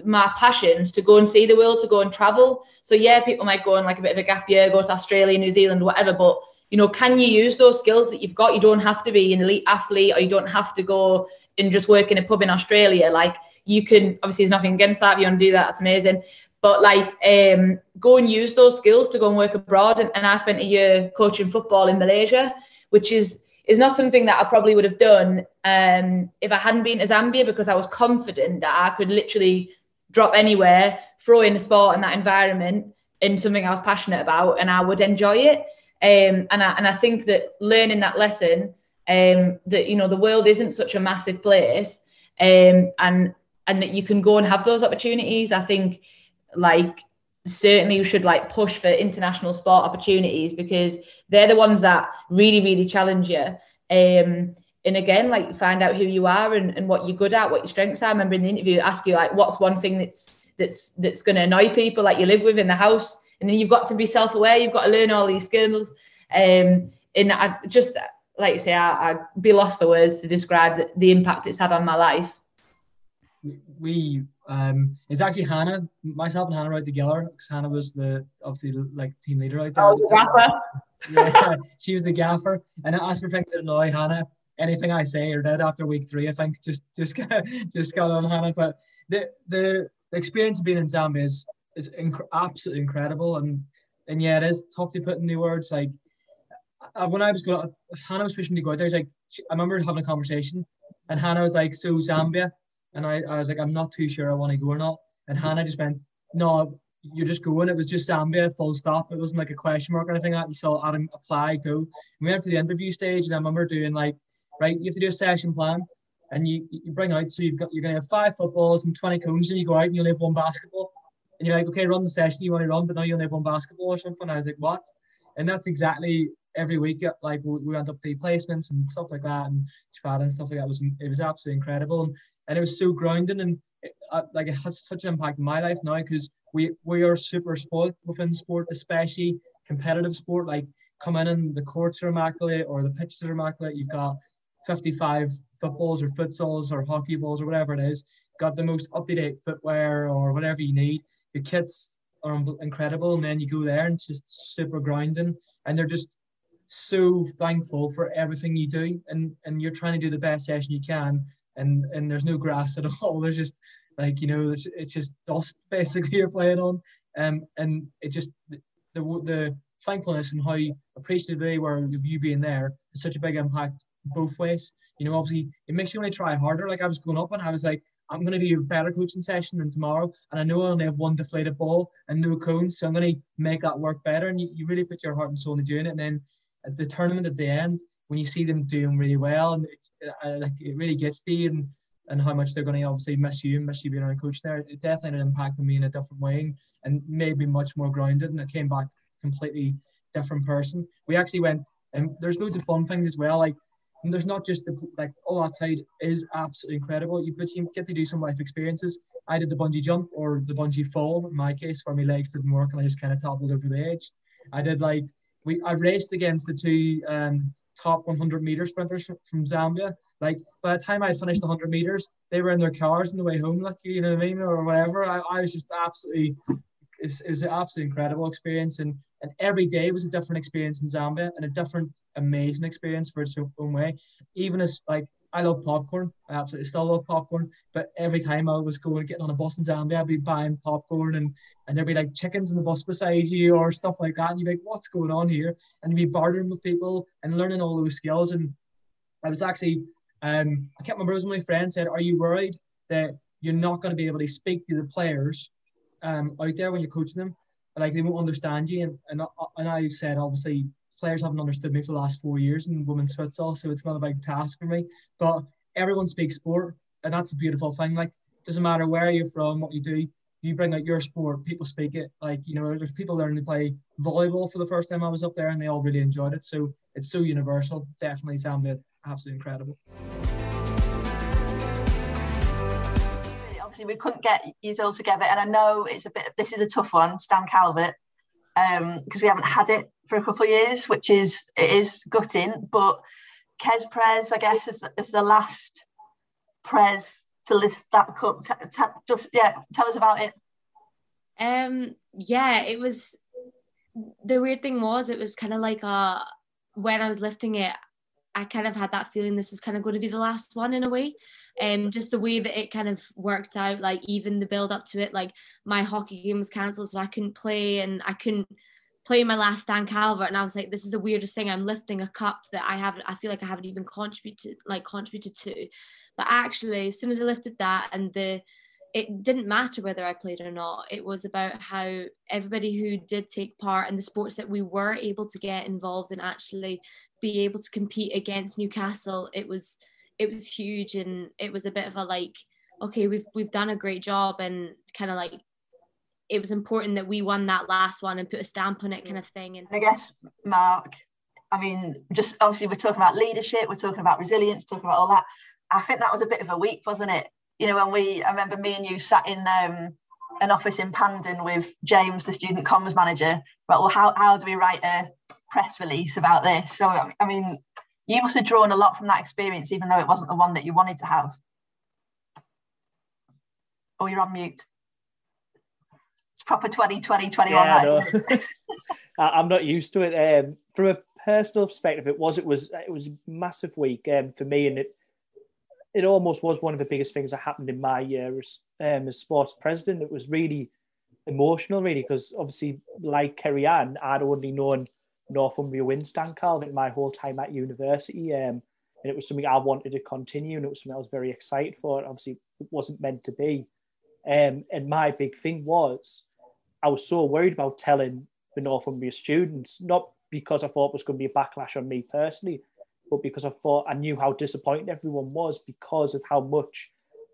my passions to go and see the world, to go and travel. So yeah, people might go on like a bit of a gap year, go to Australia, New Zealand, whatever. But you know, can you use those skills that you've got? You don't have to be an elite athlete, or you don't have to go and just work in a pub in Australia. Like you can, obviously, there's nothing against that. If you want to do that, that's amazing. But like, um, go and use those skills to go and work abroad. And, and I spent a year coaching football in Malaysia, which is is not something that I probably would have done um, if I hadn't been to Zambia because I was confident that I could literally drop anywhere, throw in a sport in that environment in something I was passionate about, and I would enjoy it. Um, and I and I think that learning that lesson, um, that you know the world isn't such a massive place, um, and and that you can go and have those opportunities. I think like certainly you should like push for international sport opportunities because they're the ones that really really challenge you. Um, and again like find out who you are and, and what you're good at what your strengths are. I remember in the interview ask you like what's one thing that's that's that's going to annoy people like you live with in the house? And then you've got to be self-aware. You've got to learn all these skills. Um and i just like you say I, i'd be lost for words to describe the, the impact it's had on my life. We um it's actually hannah myself and hannah right together because hannah was the obviously like team leader out there. Was the gaffer. yeah, she was the gaffer. And I asked for things that annoy hannah anything I say or did after week three, I think just just just got on Hannah. But the the experience of being in Zambia is is inc- absolutely incredible, and and yeah, it is tough to put in the words. Like when I was going, Hannah was pushing to go out there. Like I remember having a conversation, and Hannah was like, "So Zambia," and I, I was like, "I'm not too sure I want to go or not." And Hannah just went, "No." You're just going. It was just Zambia, full stop. It wasn't like a question mark or anything like that. You saw Adam apply, go. we went for the interview stage, and I remember doing like right? You have to do a session plan and you, you bring out, so you've got, you're going to have five footballs and 20 cones and you go out and you only have one basketball. And you're like, okay, run the session you want to run, but now you only have one basketball or something. I was like, what? And that's exactly every week. Like we, we went up the placements and stuff like that and chat and stuff like that. It was, it was absolutely incredible. And, and it was so grounding and it, uh, like it has such an impact in my life now because we, we are super spoiled within sport, especially competitive sport. Like coming in, the courts are immaculate or the pitches are immaculate. You've got 55 footballs or futsals or hockey balls or whatever it is, got the most up to date footwear or whatever you need. Your kits are incredible, and then you go there and it's just super grinding, and they're just so thankful for everything you do, and and you're trying to do the best session you can, and and there's no grass at all. There's just like you know, it's, just dust basically you're playing on, um, and it just the the, the thankfulness and how appreciative they were of you being there has such a big impact both ways. You know, obviously it makes you want to try harder. Like I was going up and I was like, I'm going to do a better coaching session than tomorrow. And I know I only have one deflated ball and no cones. So I'm going to make that work better. And you, you really put your heart and soul into doing it. And then at the tournament at the end, when you see them doing really well, and it's, uh, like it really gets to you and, and how much they're going to obviously miss you and miss you being our coach there, it definitely had an impact on me in a different way and made me much more grounded. And I came back completely different person. We actually went, and there's loads of fun things as well. Like and there's not just the like all outside is absolutely incredible. You but you get to do some life experiences. I did the bungee jump or the bungee fall in my case where my legs didn't work and I just kind of toppled over the edge. I did like we I raced against the two um, top 100 meter sprinters from Zambia. Like by the time I finished the 100 meters, they were in their cars on the way home, like you know what I mean, or whatever. I, I was just absolutely it was an absolutely incredible experience and and every day was a different experience in Zambia and a different amazing experience for its own way. Even as like I love popcorn, I absolutely still love popcorn. But every time I was going getting on a bus in Zambia, I'd be buying popcorn and and there'd be like chickens in the bus beside you or stuff like that. And you'd be like, what's going on here? And you'd be bartering with people and learning all those skills. And I was actually um I can't remember was my friend said, Are you worried that you're not going to be able to speak to the players um out there when you're coaching them? Like they won't understand you and and, and I said obviously players haven't understood me for the last four years in women's futsal, so it's not a big task for me. But everyone speaks sport, and that's a beautiful thing. Like, doesn't matter where you're from, what you do, you bring out your sport, people speak it. Like, you know, there's people learning to play volleyball for the first time I was up there and they all really enjoyed it. So it's so universal. Definitely Zambia, absolutely incredible. Obviously, we couldn't get you all together, and I know it's a bit. This is a tough one, Stan Calvert, because um, we haven't had it for a couple of years, which is it is gutting. But Kes Pres, I guess, is, is the last Pres to lift that cup. T- t- just yeah, tell us about it. Um, yeah, it was. The weird thing was, it was kind of like a when I was lifting it, I kind of had that feeling this was kind of going to be the last one in a way. And um, just the way that it kind of worked out, like even the build up to it, like my hockey game was cancelled, so I couldn't play and I couldn't play my last Stan Calvert. And I was like, this is the weirdest thing. I'm lifting a cup that I haven't, I feel like I haven't even contributed, like contributed to. But actually, as soon as I lifted that and the it didn't matter whether I played or not. It was about how everybody who did take part in the sports that we were able to get involved in actually be able to compete against Newcastle. It was it was huge and it was a bit of a like, okay, we've we've done a great job and kind of like it was important that we won that last one and put a stamp on it kind of thing. And I guess Mark, I mean, just obviously we're talking about leadership, we're talking about resilience, talking about all that. I think that was a bit of a week, wasn't it? you know, when we, I remember me and you sat in um, an office in Pandon with James, the student comms manager. But well, how, how do we write a press release about this? So, I mean, you must have drawn a lot from that experience, even though it wasn't the one that you wanted to have. Oh, you're on mute. Proper 2020, 21. Yeah, I'm not used to it. Um, from a personal perspective, it was it was it was a massive week um, for me, and it it almost was one of the biggest things that happened in my year as, um, as sports president. It was really emotional, really, because obviously, like Kerry Ann, I'd only known Northumbria Winston Calvert my whole time at university. Um, and it was something I wanted to continue, and it was something I was very excited for. Obviously, it wasn't meant to be. Um, and my big thing was, I was so worried about telling the Northumbria students, not because I thought it was going to be a backlash on me personally, but because I thought I knew how disappointed everyone was because of how much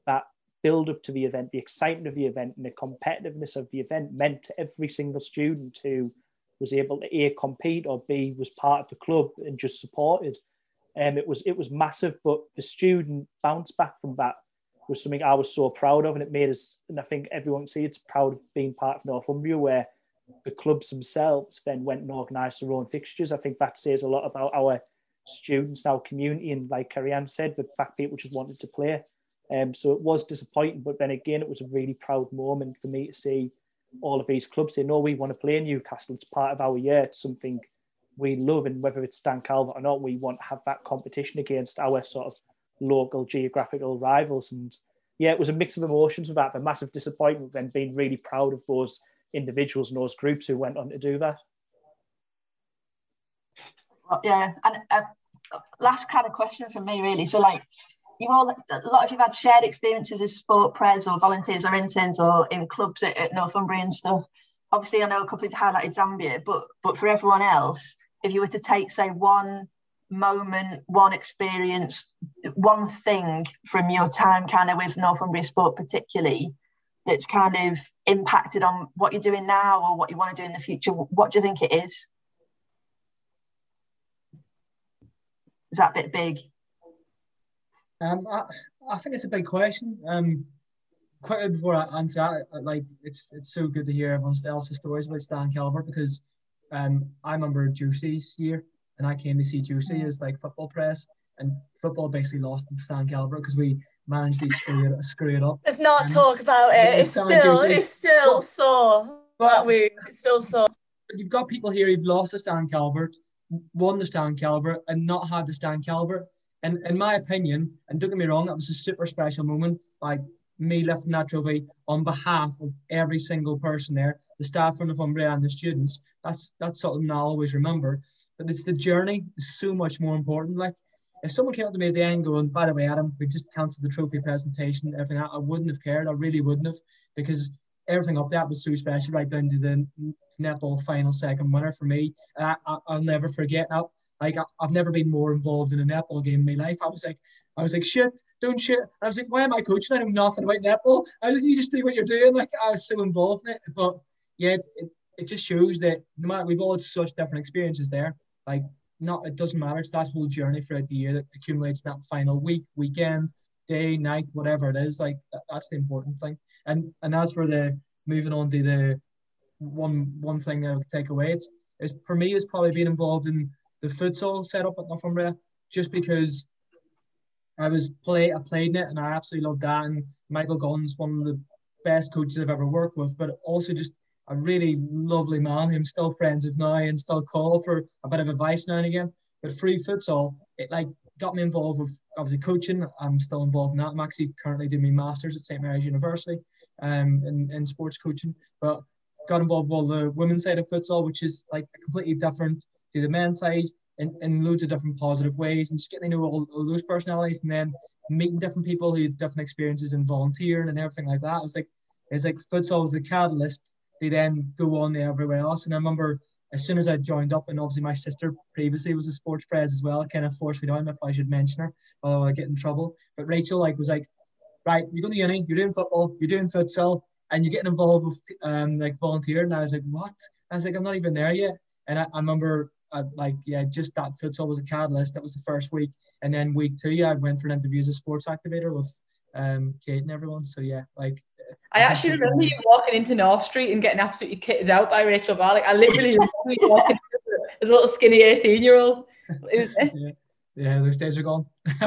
that build up to the event, the excitement of the event, and the competitiveness of the event meant to every single student who was able to A compete or B was part of the club and just supported. And um, it was it was massive, but the student bounced back from that was something I was so proud of, and it made us. And I think everyone see it's proud of being part of Northumbria, where the clubs themselves then went and organised their own fixtures. I think that says a lot about our students, our community, and like Ann said, the fact people just wanted to play. Um, so it was disappointing, but then again, it was a really proud moment for me to see all of these clubs say, no, we want to play in Newcastle. It's part of our year. It's something we love. And whether it's Stan Calvert or not, we want to have that competition against our sort of local geographical rivals. And yeah, it was a mix of emotions with that, the massive disappointment, then being really proud of those individuals and those groups who went on to do that. Yeah and uh, last kind of question for me really. So like you all a lot of you've had shared experiences as sport pres or volunteers or interns or in clubs at, at Northumbria and stuff. Obviously I know a couple of highlighted Zambia but but for everyone else if you were to take say one moment one experience one thing from your time kind of with Northumbria sport particularly that's kind of impacted on what you're doing now or what you want to do in the future what do you think it is Is that a bit big? Um, I, I think it's a big question. Um, quickly before I answer that, like it's it's so good to hear everyone else's stories about Stan Calvert because um, I remember Juicy's year and I came to see Josie as like football press and football basically lost to Stan Calvert because we managed to screw it, screw it up. Let's not um, talk about it. It's still it's still but, sore. But we it's still sore. But you've got people here who've lost to Stan Calvert won the Stan Calvert and not had the Stan Calvert. And in my opinion, and don't get me wrong, that was a super special moment. Like me lifting that trophy on behalf of every single person there, the staff from the Northumbria and the students. That's that's something I always remember. But it's the journey is so much more important. Like if someone came up to me at the end going, by the way, Adam, we just cancelled the trophy presentation, everything, I wouldn't have cared. I really wouldn't have because everything up that was so special, right down to the netball final second winner for me. I, I, will never forget that. Like I, have never been more involved in a netball game in my life. I was like, I was like, shit, don't shit. I was like, why am I coaching? I know nothing about netball. I was, you just do what you're doing. Like I was so involved in it. But yeah, it, it, it just shows that no matter we've all had such different experiences there. Like not it doesn't matter. It's that whole journey throughout the year that accumulates that final week, weekend, day, night, whatever it is. Like that's the important thing. And and as for the moving on to the one one thing that I would take away, it's, it's for me is probably being involved in the futsal setup at Northumbria, just because I was play I played in it and I absolutely loved that. And Michael Gunn's one of the best coaches I've ever worked with, but also just a really lovely man who I'm still friends with now and still call for a bit of advice now and again. But free futsal, it like got me involved with obviously coaching. I'm still involved in that. I'm actually currently doing my masters at St Mary's University um, in, in sports coaching. But got involved with all the women's side of futsal, which is like completely different to the men's side in, in loads of different positive ways and just getting to know all, all those personalities and then meeting different people who had different experiences and volunteering and everything like that. It was like it's like futsal was the catalyst they then go on everywhere else. And I remember as soon as I joined up, and obviously my sister previously was a sports pres as well, kind of forced me down if I should mention her, although I get in trouble. But Rachel like was like, right, you're going to uni, you're doing football, you're doing futsal, and you're getting involved with um like volunteering. And I was like, what? I was like, I'm not even there yet. And I, I remember uh, like yeah, just that futsal was a catalyst. That was the first week, and then week two, yeah, I went for an interview as a sports activator with um Kate and everyone. So yeah, like I actually remember you walking into North Street and getting absolutely kitted out by Rachel Barlick. I literally remember you walking as a little skinny 18 year old. It was yeah. yeah, those days are gone.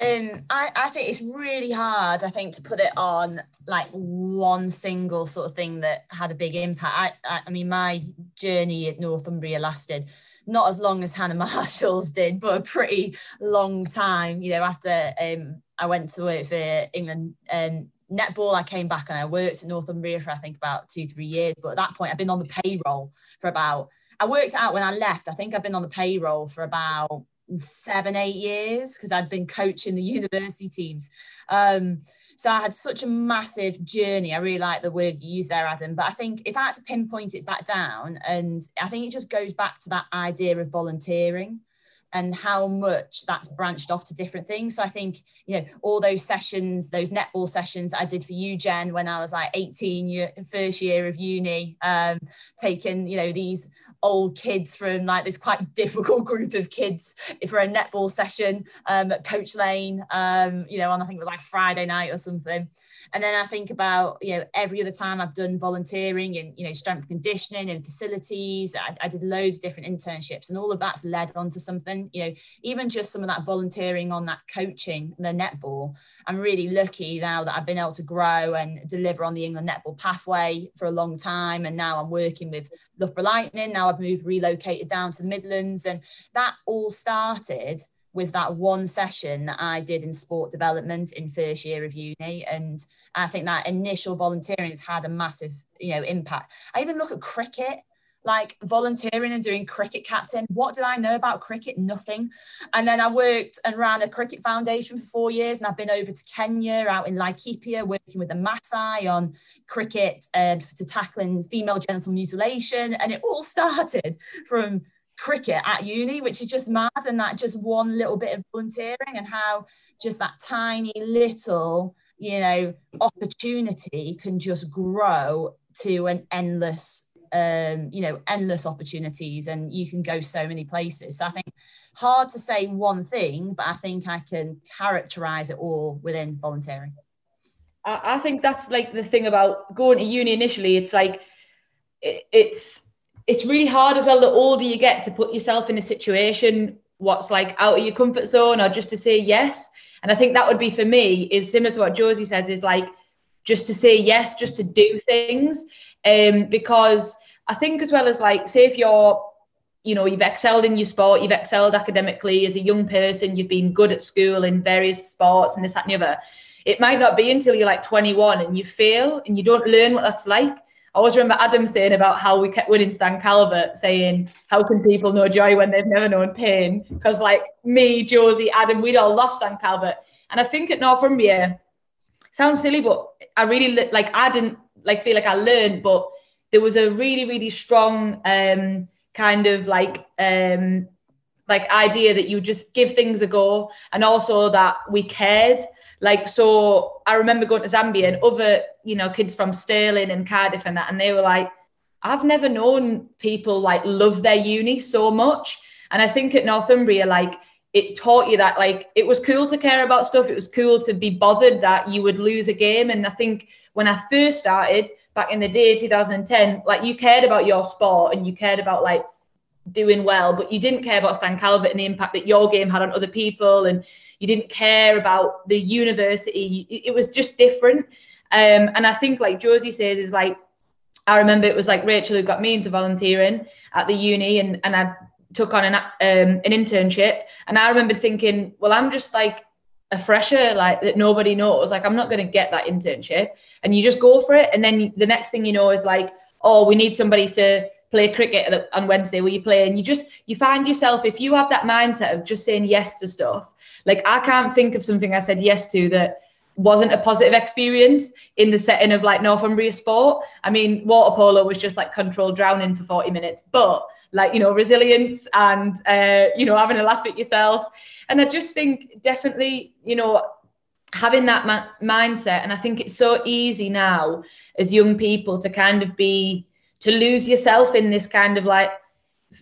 Um, I, I think it's really hard, I think, to put it on like one single sort of thing that had a big impact. I, I, I mean, my journey at Northumbria lasted not as long as Hannah Marshall's did, but a pretty long time. You know, after um, I went to work for England um, netball, I came back and I worked at Northumbria for I think about two, three years. But at that point, I've been on the payroll for about. I worked out when I left. I think I've been on the payroll for about seven, eight years because I'd been coaching the university teams. Um, so I had such a massive journey. I really like the word you use there, Adam. But I think if I had to pinpoint it back down, and I think it just goes back to that idea of volunteering and how much that's branched off to different things. So I think, you know, all those sessions, those netball sessions I did for you, Jen, when I was like 18, year, first year of uni, um, taking, you know, these old kids from like this quite difficult group of kids for a netball session um, at Coach Lane, um, you know, on I think it was like Friday night or something. And then I think about, you know, every other time I've done volunteering and, you know, strength conditioning and facilities. I, I did loads of different internships and all of that's led onto something, you know, even just some of that volunteering on that coaching, the netball. I'm really lucky now that I've been able to grow and deliver on the England netball pathway for a long time. And now I'm working with Loughborough Lightning. Now I've moved, relocated down to the Midlands. And that all started with that one session that I did in sport development in first year of uni. And I think that initial volunteering has had a massive, you know, impact. I even look at cricket like volunteering and doing cricket captain. What did I know about cricket? Nothing. And then I worked and ran a cricket foundation for four years, and I've been over to Kenya, out in Laikipia, working with the Maasai on cricket uh, to tackling female genital mutilation. And it all started from cricket at uni, which is just mad. And that just one little bit of volunteering and how just that tiny little, you know, opportunity can just grow to an endless um, you know, endless opportunities and you can go so many places. So I think hard to say one thing, but I think I can characterize it all within volunteering. I, think that's like the thing about going to uni initially. It's like it, it's it's really hard as well. The older you get to put yourself in a situation what's like out of your comfort zone or just to say yes. And I think that would be for me is similar to what Josie says is like just to say yes, just to do things. Um, because I think as well as like, say if you're, you know, you've excelled in your sport, you've excelled academically as a young person, you've been good at school in various sports and this, that, and the other. It might not be until you're like 21 and you fail and you don't learn what that's like. I always remember Adam saying about how we kept winning Stan Calvert, saying, How can people know joy when they've never known pain? Because, like me, Josie, Adam, we'd all lost Stan Calvert. And I think at Northumbria, sounds silly, but I really like, I didn't like feel like I learned, but there was a really really strong um, kind of like um, like idea that you just give things a go and also that we cared. Like so i remember going to zambia and other you know kids from Stirling and cardiff and that and they were like i've never known people like love their uni so much. And i think at northumbria like it taught you that like it was cool to care about stuff it was cool to be bothered that you would lose a game and i think when i first started back in the day 2010 like you cared about your sport and you cared about like doing well, but you didn't care about Stan Calvert and the impact that your game had on other people, and you didn't care about the university. It was just different. Um, and I think, like Josie says, is like I remember it was like Rachel who got me into volunteering at the uni, and and I took on an um, an internship, and I remember thinking, well, I'm just like a fresher like that nobody knows like i'm not going to get that internship and you just go for it and then the next thing you know is like oh we need somebody to play cricket on Wednesday where you play and you just you find yourself if you have that mindset of just saying yes to stuff like I can't think of something I said yes to that wasn't a positive experience in the setting of like Northumbria sport. I mean, water polo was just like controlled drowning for 40 minutes, but like, you know, resilience and, uh, you know, having a laugh at yourself. And I just think definitely, you know, having that ma- mindset. And I think it's so easy now as young people to kind of be to lose yourself in this kind of like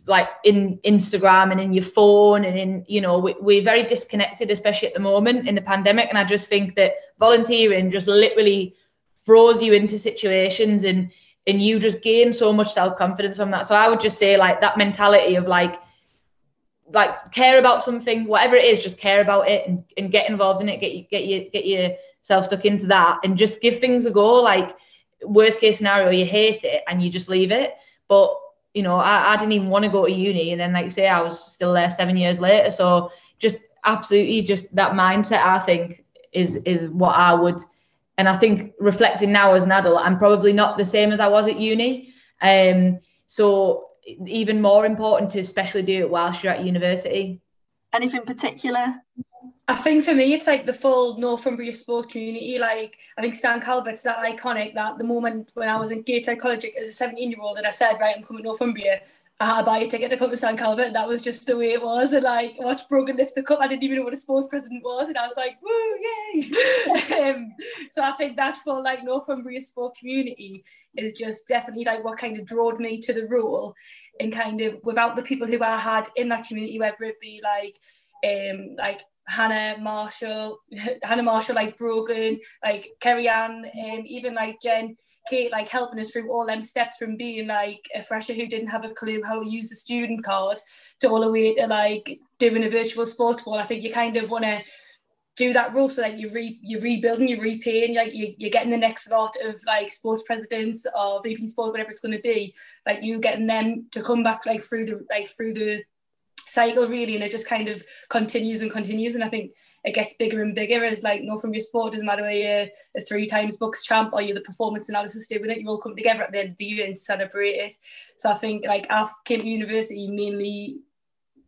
like in Instagram and in your phone and in you know we, we're very disconnected especially at the moment in the pandemic and I just think that volunteering just literally throws you into situations and and you just gain so much self-confidence from that so I would just say like that mentality of like like care about something whatever it is just care about it and, and get involved in it get get you get yourself stuck into that and just give things a go like worst case scenario, you hate it and you just leave it. But you know, I, I didn't even want to go to uni, and then like say, I was still there seven years later. So just absolutely, just that mindset, I think, is is what I would. And I think reflecting now as an adult, I'm probably not the same as I was at uni. Um, so even more important to especially do it whilst you're at university. Anything particular I think for me, it's like the full Northumbria sport community. Like, I think Stan Calvert's that iconic that the moment when I was in Gateshead College as a 17 year old and I said, right, I'm coming to Northumbria, I buy a ticket to come to Stan Calvert. And that was just the way it was. And like, watch Brogan lift the cup. I didn't even know what a sports president was. And I was like, woo, yay. um, so I think that for like Northumbria sport community is just definitely like what kind of drove me to the role. And kind of without the people who I had in that community, whether it be like, um, like Hannah Marshall, Hannah Marshall, like Brogan, like Kerry Ann, um, even like Jen, Kate, like helping us through all them steps from being like a fresher who didn't have a clue how to use a student card to all the way to like doing a virtual sports ball. I think you kind of want to do that role so that you re you're rebuilding, you're repaying, like you, you're getting the next lot of like sports presidents or VP sport, whatever it's going to be. Like you getting them to come back like through the like through the cycle really and it just kind of continues and continues and I think it gets bigger and bigger. As like no from your sport doesn't matter whether you're a three times BUCS champ or you're the performance analysis doing it you all come together at the end of the year and celebrate it. So I think like I came to university mainly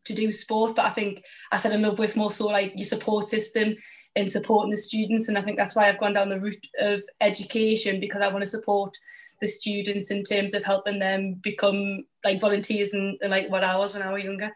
to do sport but I think I fell in love with more so like your support system and supporting the students. And I think that's why I've gone down the route of education because I want to support the students in terms of helping them become like volunteers and, and like what I was when I was younger.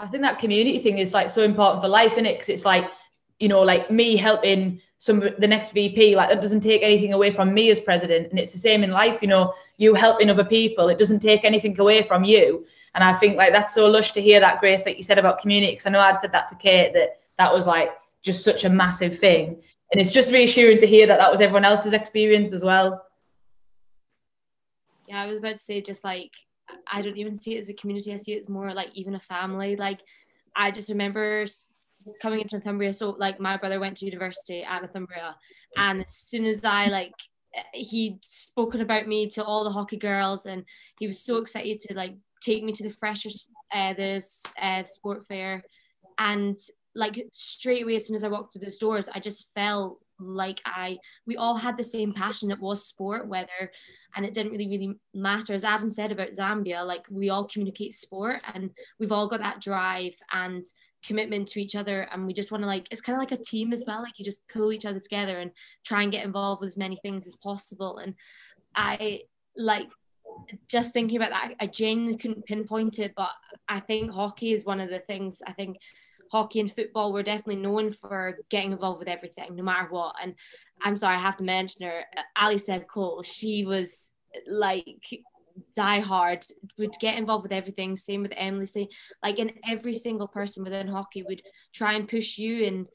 I think that community thing is like so important for life, isn't it? Because it's like, you know, like me helping some the next VP, like that doesn't take anything away from me as president. And it's the same in life, you know, you helping other people, it doesn't take anything away from you. And I think like that's so lush to hear that Grace, like you said about community. Because I know I'd said that to Kate that that was like just such a massive thing. And it's just reassuring to hear that that was everyone else's experience as well. Yeah, I was about to say just like I don't even see it as a community. I see it as more like even a family. Like I just remember coming into Northumbria. So like my brother went to university at Northumbria, and as soon as I like he'd spoken about me to all the hockey girls, and he was so excited to like take me to the freshers uh, this uh, sport fair, and like straight away as soon as I walked through those doors, I just felt like I we all had the same passion. It was sport, whether and it didn't really really matter. As Adam said about Zambia, like we all communicate sport and we've all got that drive and commitment to each other and we just want to like it's kind of like a team as well like you just pull each other together and try and get involved with as many things as possible and i like just thinking about that, I genuinely couldn't pinpoint it, but I think hockey is one of the things. I think hockey and football were definitely known for getting involved with everything, no matter what. And I'm sorry, I have to mention her. Ali said Cole. She was like die hard would get involved with everything same with emily say like in every single person within hockey would try and push you and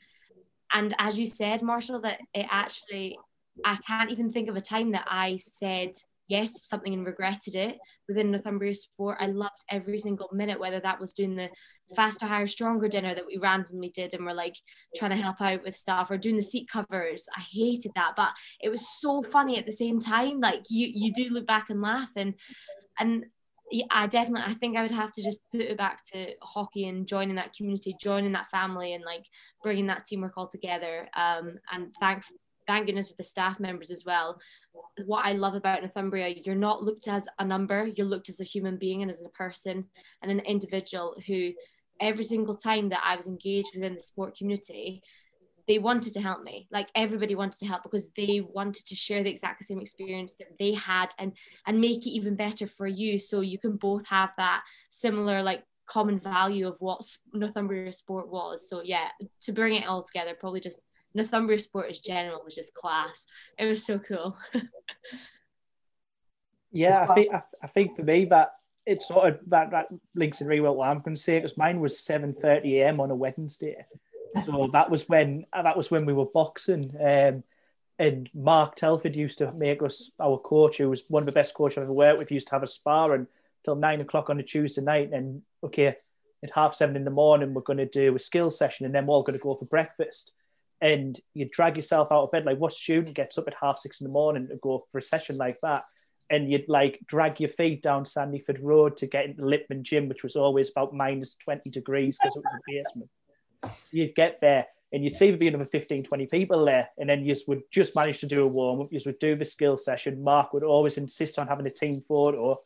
and as you said marshall that it actually i can't even think of a time that i said yes something and regretted it within Northumbria sport. I loved every single minute, whether that was doing the faster, higher, stronger dinner that we randomly did and we're like trying to help out with stuff or doing the seat covers. I hated that, but it was so funny at the same time. Like you, you do look back and laugh and, and yeah, I definitely, I think I would have to just put it back to hockey and joining that community, joining that family, and like bringing that teamwork all together. Um, and thank, thank goodness with the staff members as well. What I love about Northumbria, you're not looked as a number, you're looked as a human being and as a person and an individual who every single time that I was engaged within the sport community, they wanted to help me. Like everybody wanted to help because they wanted to share the exact same experience that they had and and make it even better for you. So you can both have that similar like common value of what Northumbria sport was. So yeah, to bring it all together, probably just Northumbria sport as general was just class. It was so cool. yeah, I think I, I, think for me that it sort of that, that links in really well what I'm going to say because mine was 7:30 a.m. on a Wednesday, so that was when that was when we were boxing. Um, and Mark Telford used to make us our coach, who was one of the best coaches I've ever worked with. Used to have a sparring till nine o'clock on a Tuesday night, and okay, at half seven in the morning we're going to do a skill session, and then we're all going to go for breakfast and you drag yourself out of bed. Like, what student gets up at half six in the morning to go for a session like that? And you'd like drag your feet down Sandyford Road to get into Lipman Gym, which was always about minus 20 degrees because it was a basement. You'd get there and you'd see there be another 15, 20 people there. And then you would just manage to do a warm up. You would do the skill session. Mark would always insist on having a team photo.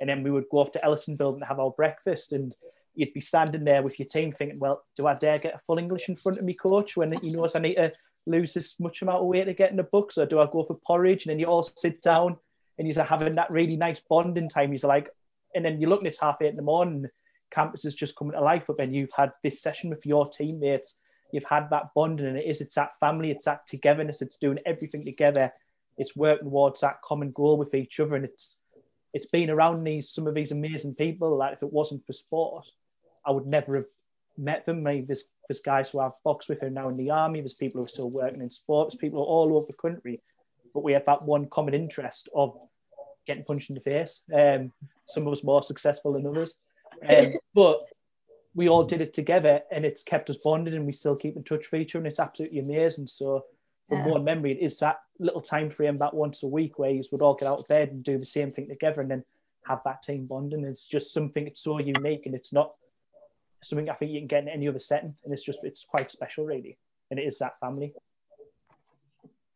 And then we would go off to Ellison Building to have our breakfast. And you'd be standing there with your team thinking, well, do I dare get a full English in front of me coach when he knows I need to lose this much amount of weight to get in the BUCS, or do I go for porridge? And then you all sit down and you're having that really nice bonding time. You're like, and then you're looking at half eight in the morning, campus is just coming to life, but then you've had this session with your teammates, you've had that bonding, and it is, it's that family, it's that togetherness, it's doing everything together, it's working towards that common goal with each other, and it's it's been around these some of these amazing people that if it wasn't for sport, I would never have met them. Maybe there's, there's guys who I've boxed with who are now in the army, there's people who are still working in sports, people all over the country. But we have that one common interest of getting punched in the face. Um, some of us more successful than others. Um, but we all did it together and it's kept us bonded and we still keep in touch with each other and it's absolutely amazing. So from yeah. one memory, it is that little time frame that once a week where you would all get out of bed and do the same thing together and then have that team bonding. It's just something it's so unique and it's not something I think you can get in any other setting, and it's just it's quite special, really, and it is that family.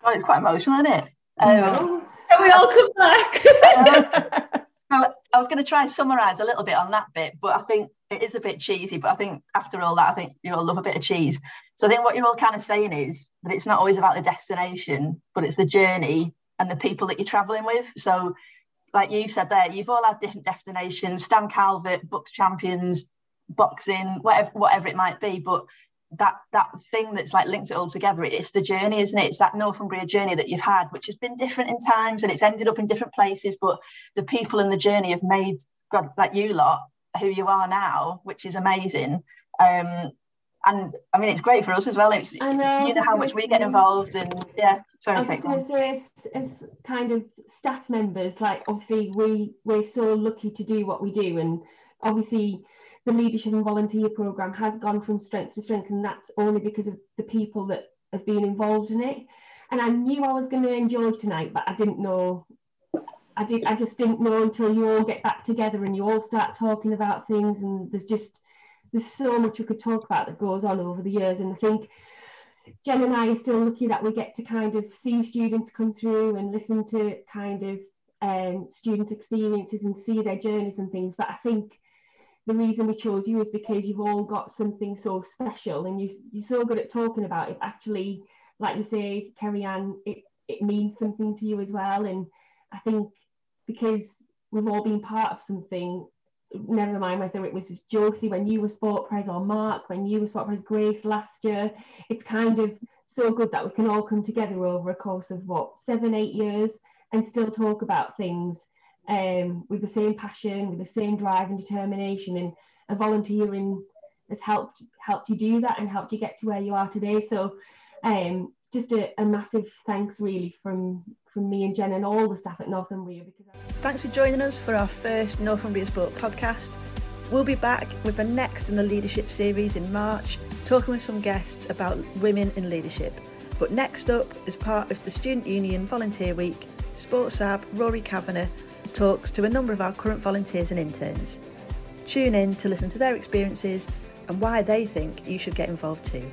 God, it's quite emotional, isn't it? Um, Can we all come back? uh, I was going to try and summarise a little bit on that bit, but I think it is a bit cheesy. But I think after all that, I think you all love a bit of cheese. So I think what you're all kind of saying is that it's not always about the destination, but it's the journey and the people that you're travelling with. So, like you said there, you've all had different destinations: Stan Calvert, BUCS champions, boxing, whatever whatever it might be. But that that thing that's like linked it all together, it's the journey, isn't it? It's that Northumbria journey that you've had, which has been different in times and it's ended up in different places. But the people in the journey have made God, like you lot who you are now, which is amazing. Um, and I mean, it's great for us as well. It's know, you know how much we get involved, and yeah. Sorry, I was going to say, as, as kind of staff members, like obviously we we're so lucky to do what we do, and obviously the leadership and volunteer program has gone from strength to strength, and that's only because of the people that have been involved in it. And I knew I was going to enjoy tonight, but I didn't know. I did. I just didn't know until you all get back together and you all start talking about things. And there's just there's so much we could talk about that goes on over the years. And I think Jen and I are still lucky that we get to kind of see students come through and listen to kind of um, students' experiences and see their journeys and things. But I think the reason we chose you is because you've all got something so special and you, you're so good at talking about it. Actually, like you say, Kerry Ann, it, it means something to you as well. And I think because we've all been part of something. Never mind whether it was Josie when you were sport pres or Mark when you were sport pres, Grace last year. It's kind of so good that we can all come together over a course of what seven, eight years and still talk about things um, with the same passion, with the same drive and determination. And volunteering has helped helped you do that and helped you get to where you are today. So um, just a, a, massive thanks really from from me and Jen and all the staff at Northumbria. Because thanks for joining us for our first Northumbria Sport podcast. We'll be back with the next in the leadership series in March, talking with some guests about women in leadership. But next up, as part of the Student Union Volunteer Week, Sports Sab Rory Kavanagh talks to a number of our current volunteers and interns. Tune in to listen to their experiences and why they think you should get involved too.